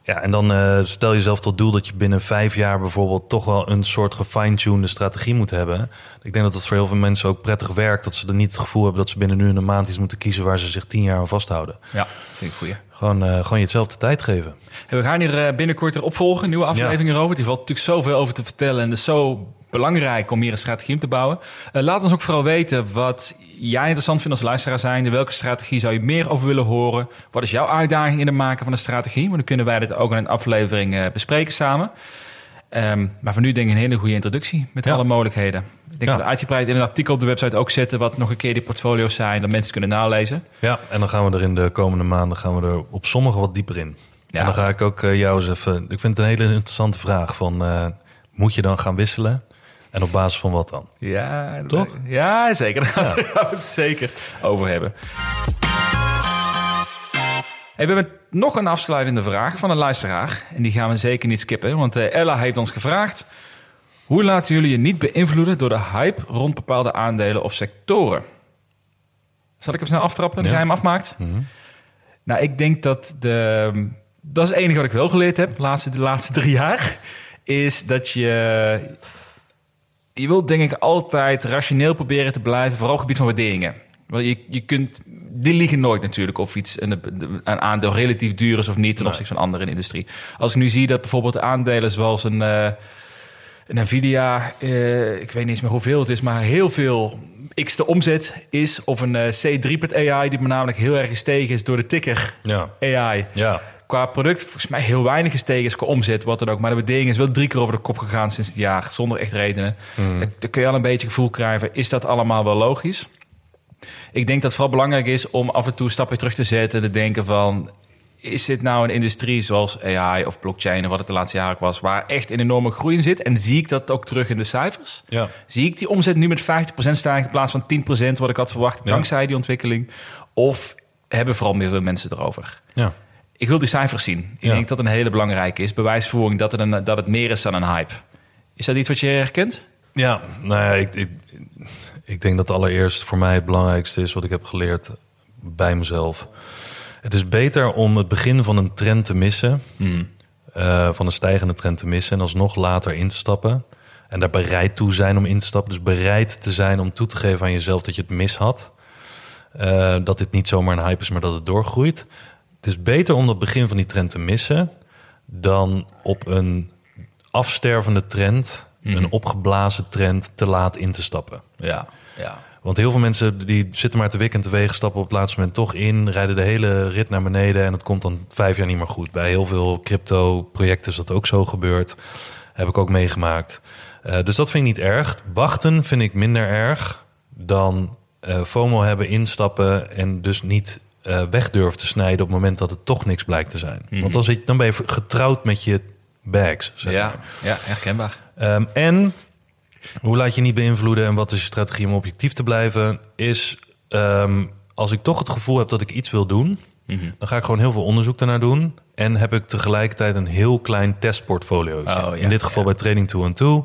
Ja, en dan eh, stel jezelf tot doel dat je binnen vijf jaar bijvoorbeeld toch wel een soort gefine-tuned strategie moet hebben. Ik denk dat het voor heel veel mensen ook prettig werkt. Dat ze er niet het gevoel hebben dat ze binnen nu en een maand iets moeten kiezen waar ze zich tien jaar aan vasthouden. Ja, vind ik goed. Gewoon, eh, gewoon jezelf de tijd geven. We gaan hier eh, binnenkort erop volgen, nieuwe aflevering erover. Die valt natuurlijk zoveel over te vertellen en er is zo belangrijk om hier een strategie op te bouwen. Eh, laat ons ook vooral weten wat jij interessant vindt als luisteraar zijn. Welke strategie zou je meer over willen horen? Wat is jouw uitdaging in het maken van een strategie? Want dan kunnen wij dit ook in een aflevering eh, bespreken samen. Ehm, maar voor nu denk ik een hele goede introductie met Ja. alle mogelijkheden. Ik denk Ja. dat we uitgebreid in een artikel op de website ook zetten... wat nog een keer die portfolio's zijn, dat mensen kunnen nalezen. Ja, en dan gaan we er in de komende maanden gaan we er op sommige wat dieper in. Ja. En dan ga ik ook eh, jou eens even... Ik vind het een hele interessante vraag van... moet je dan gaan wisselen? En op basis van wat dan? Ja, Toch? Ja, zeker. Daar gaan we- daar gaan we het zeker over hebben. Hey, we hebben nog een afsluitende vraag van een luisteraar. En die gaan we zeker niet skippen. Want eh, Ella heeft ons gevraagd... Hoe laten jullie je niet beïnvloeden door de hype rond bepaalde aandelen of sectoren? Zal ik hem snel aftrappen, dat Ja. jij hem afmaakt? Nou, ik denk dat de... Dat is het enige wat ik wel geleerd heb de laatste, de laatste drie jaar. Is dat je je wilt denk ik altijd rationeel proberen te blijven, vooral op het gebied van waarderingen. Want je, je kunt, die liegen nooit natuurlijk of iets een, een aandeel relatief duur is of niet ten opzichte van andere in de industrie. Als ik nu zie dat bijvoorbeeld aandelen zoals een, eh, een Nvidia, eh, ik weet niet eens meer hoeveel het is, maar heel veel x de omzet is, of een eh, C3.ai die namelijk heel erg gestegen is door de ticker Ja, AI ja. Qua product volgens mij heel weinig gestegen is qua omzet, wat dan ook. Maar de waardering is wel drie keer over de kop gegaan sinds het jaar, zonder echt redenen. Dan, dan kun je al een beetje gevoel krijgen, is dat allemaal wel logisch? Ik denk dat het vooral belangrijk is om af en toe een stapje terug te zetten en te denken van... Is dit nou een industrie zoals AI of blockchain, of wat het de laatste jaren ook was, waar echt een enorme groei in zit? En zie ik dat ook terug in de cijfers? ja. Zie ik die omzet nu met 50% stijgen in plaats van 10% wat ik had verwacht Ja. dankzij die ontwikkeling? Of hebben vooral meer veel mensen erover? ja. Ik wil die cijfers zien. Ik Ja. denk dat een hele belangrijke is. Bewijsvoering dat het, een, dat het meer is dan een hype. Is dat iets wat je herkent? Ja, nou ja, ik, ik, ik denk dat allereerst voor mij het belangrijkste is wat ik heb geleerd bij mezelf. Het is beter om het begin van een trend te missen, eh, van een stijgende trend te missen en alsnog later in te stappen. En daar bereid toe zijn om in te stappen. Dus bereid te zijn om toe te geven aan jezelf dat je het mis had. Eh, dat dit niet zomaar een hype is, maar dat het doorgroeit. Het is beter om dat begin van die trend te missen dan op een afstervende trend, een opgeblazen trend, te laat in te stappen. Ja. ja. Want heel veel mensen die zitten maar te wikken en te wegen, stappen op het laatste moment toch in, rijden de hele rit naar beneden en het komt dan vijf jaar niet meer goed. Bij heel veel crypto-projecten is dat ook zo gebeurd. Heb ik ook meegemaakt. Eh, dus dat vind ik niet erg. Wachten vind ik minder erg dan eh, FOMO hebben, instappen en dus niet eh, weg durven te snijden op het moment dat het toch niks blijkt te zijn. Want dan, zit, dan ben je getrouwd met je bags. Zeg Ja. maar. ja, herkenbaar. Ehm, en hoe laat je niet beïnvloeden en wat is je strategie om objectief te blijven? Is ehm, als ik toch het gevoel heb dat ik iets wil doen, dan ga ik gewoon heel veel onderzoek daarnaar doen. En heb ik tegelijkertijd een heel klein testportfolio. Oh, ja, In dit geval ja. bij Trading 2 en 2.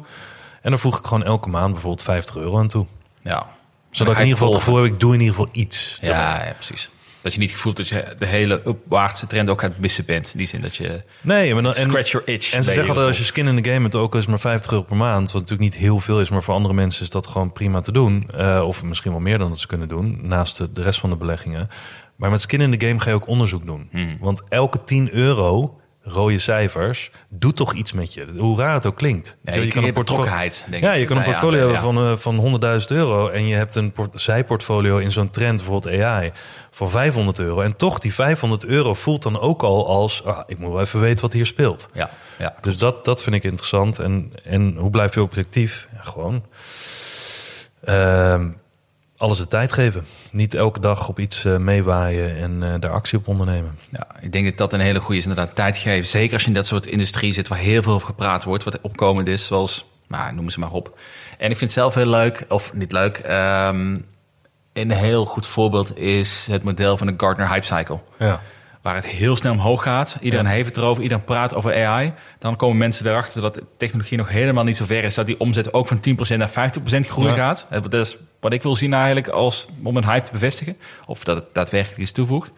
En dan voeg ik gewoon elke maand bijvoorbeeld 50 euro aan toe. Ja. Zodat ik in ieder geval het gevoel heb, ik doe in ieder geval iets. Ja, ja, precies. Dat je niet gevoeld dat je de hele opwaartse trend ook aan het missen bent. In die zin dat je Nee, maar dan, en, scratch your itch. En ze zeggen altijd, je als je skin in the game hebt, ook is maar 50 euro per maand. Wat natuurlijk niet heel veel is, maar voor andere mensen is dat gewoon prima te doen. Eh, of misschien wel meer dan dat ze kunnen doen, naast de, de rest van de beleggingen. Maar met skin in the game ga je ook onderzoek doen. Hmm. Want elke 10 euro, rode cijfers, doet toch iets met je. Hoe raar het ook klinkt. Ja, je, kan een betrokkenheid, denk ja, je kan een Nou portfolio ja. hebben van, eh, van 100.000 euro en je hebt een port- zijportfolio in zo'n trend, bijvoorbeeld AI, van 500 euro. En toch, die 500 euro voelt dan ook al als, ah, ik moet wel even weten wat hier speelt. Ja, ja. Dus dat, dat vind ik interessant. En, en hoe blijf je objectief? Ja, gewoon ehm, alles de tijd geven. Niet elke dag op iets eh, meewaaien en eh, daar actie op ondernemen. Ja, ik denk dat dat een hele goede is. Inderdaad, tijd geven. Zeker als je in dat soort industrie zit waar heel veel over gepraat wordt. Wat opkomend is, zoals, nou, noem ze maar op. En ik vind het zelf heel leuk, of niet leuk. ehm, een heel goed voorbeeld is het model van de Gartner Hype Cycle. Ja, Waar het heel snel omhoog gaat. Iedereen heeft het erover, iedereen praat over AI. Dan komen mensen erachter dat de technologie nog helemaal niet zo ver is. Dat die omzet ook van 10% naar 50% groei gaat. Eh, Dat is wat ik wil zien eigenlijk als, om een hype te bevestigen. Of dat het daadwerkelijk iets toevoegt.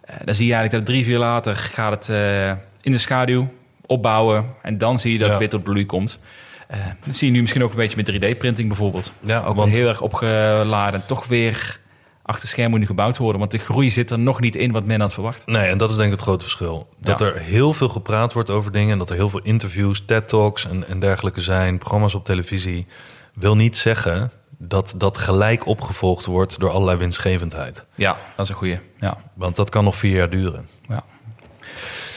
Eh, dan zie je eigenlijk dat drie, vier later gaat het eh, in de schaduw opbouwen. En dan zie je dat het weer tot bloei komt. Eh, dat zie je nu misschien ook een beetje met 3D-printing bijvoorbeeld. Ja, ook wel want- heel erg opgeladen. Toch weer achter schermen moet nu gebouwd worden. Want de groei zit er nog niet in wat men had verwacht. Nee, en dat is denk ik het grote verschil. Dat Ja. er heel veel gepraat wordt over dingen... en dat er heel veel interviews, TED-talks en, en dergelijke zijn... programma's op televisie, wil niet zeggen... dat dat gelijk opgevolgd wordt door allerlei winstgevendheid. Ja, dat is een goeie. Ja. Want dat kan nog vier jaar duren.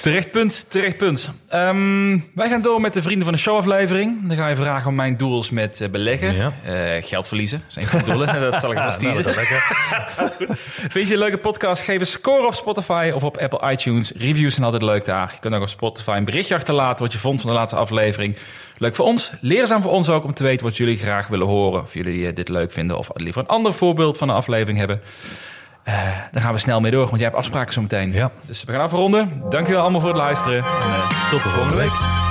Terecht punt, terecht punt. Ehm, wij gaan door met de Vrienden van de Show aflevering. Dan ga je vragen om mijn doels met eh, beleggen. Ja. Eh, geld verliezen, een van de doelen. dat zal ik wel Nou. Vind je een leuke podcast? Geef een score op Spotify of op Apple iTunes. Reviews zijn altijd leuk daar. Je kunt ook op Spotify een berichtje achterlaten wat je vond van de laatste aflevering. Leuk voor ons, leerzaam voor ons ook om te weten wat jullie graag willen horen. Of jullie eh, dit leuk vinden of liever een ander voorbeeld van een aflevering hebben. Eh, dan gaan we snel mee door, want jij hebt afspraken zo meteen. Ja. Dus we gaan afronden. Dankjewel allemaal voor het luisteren. En, eh, Tot de volgende week.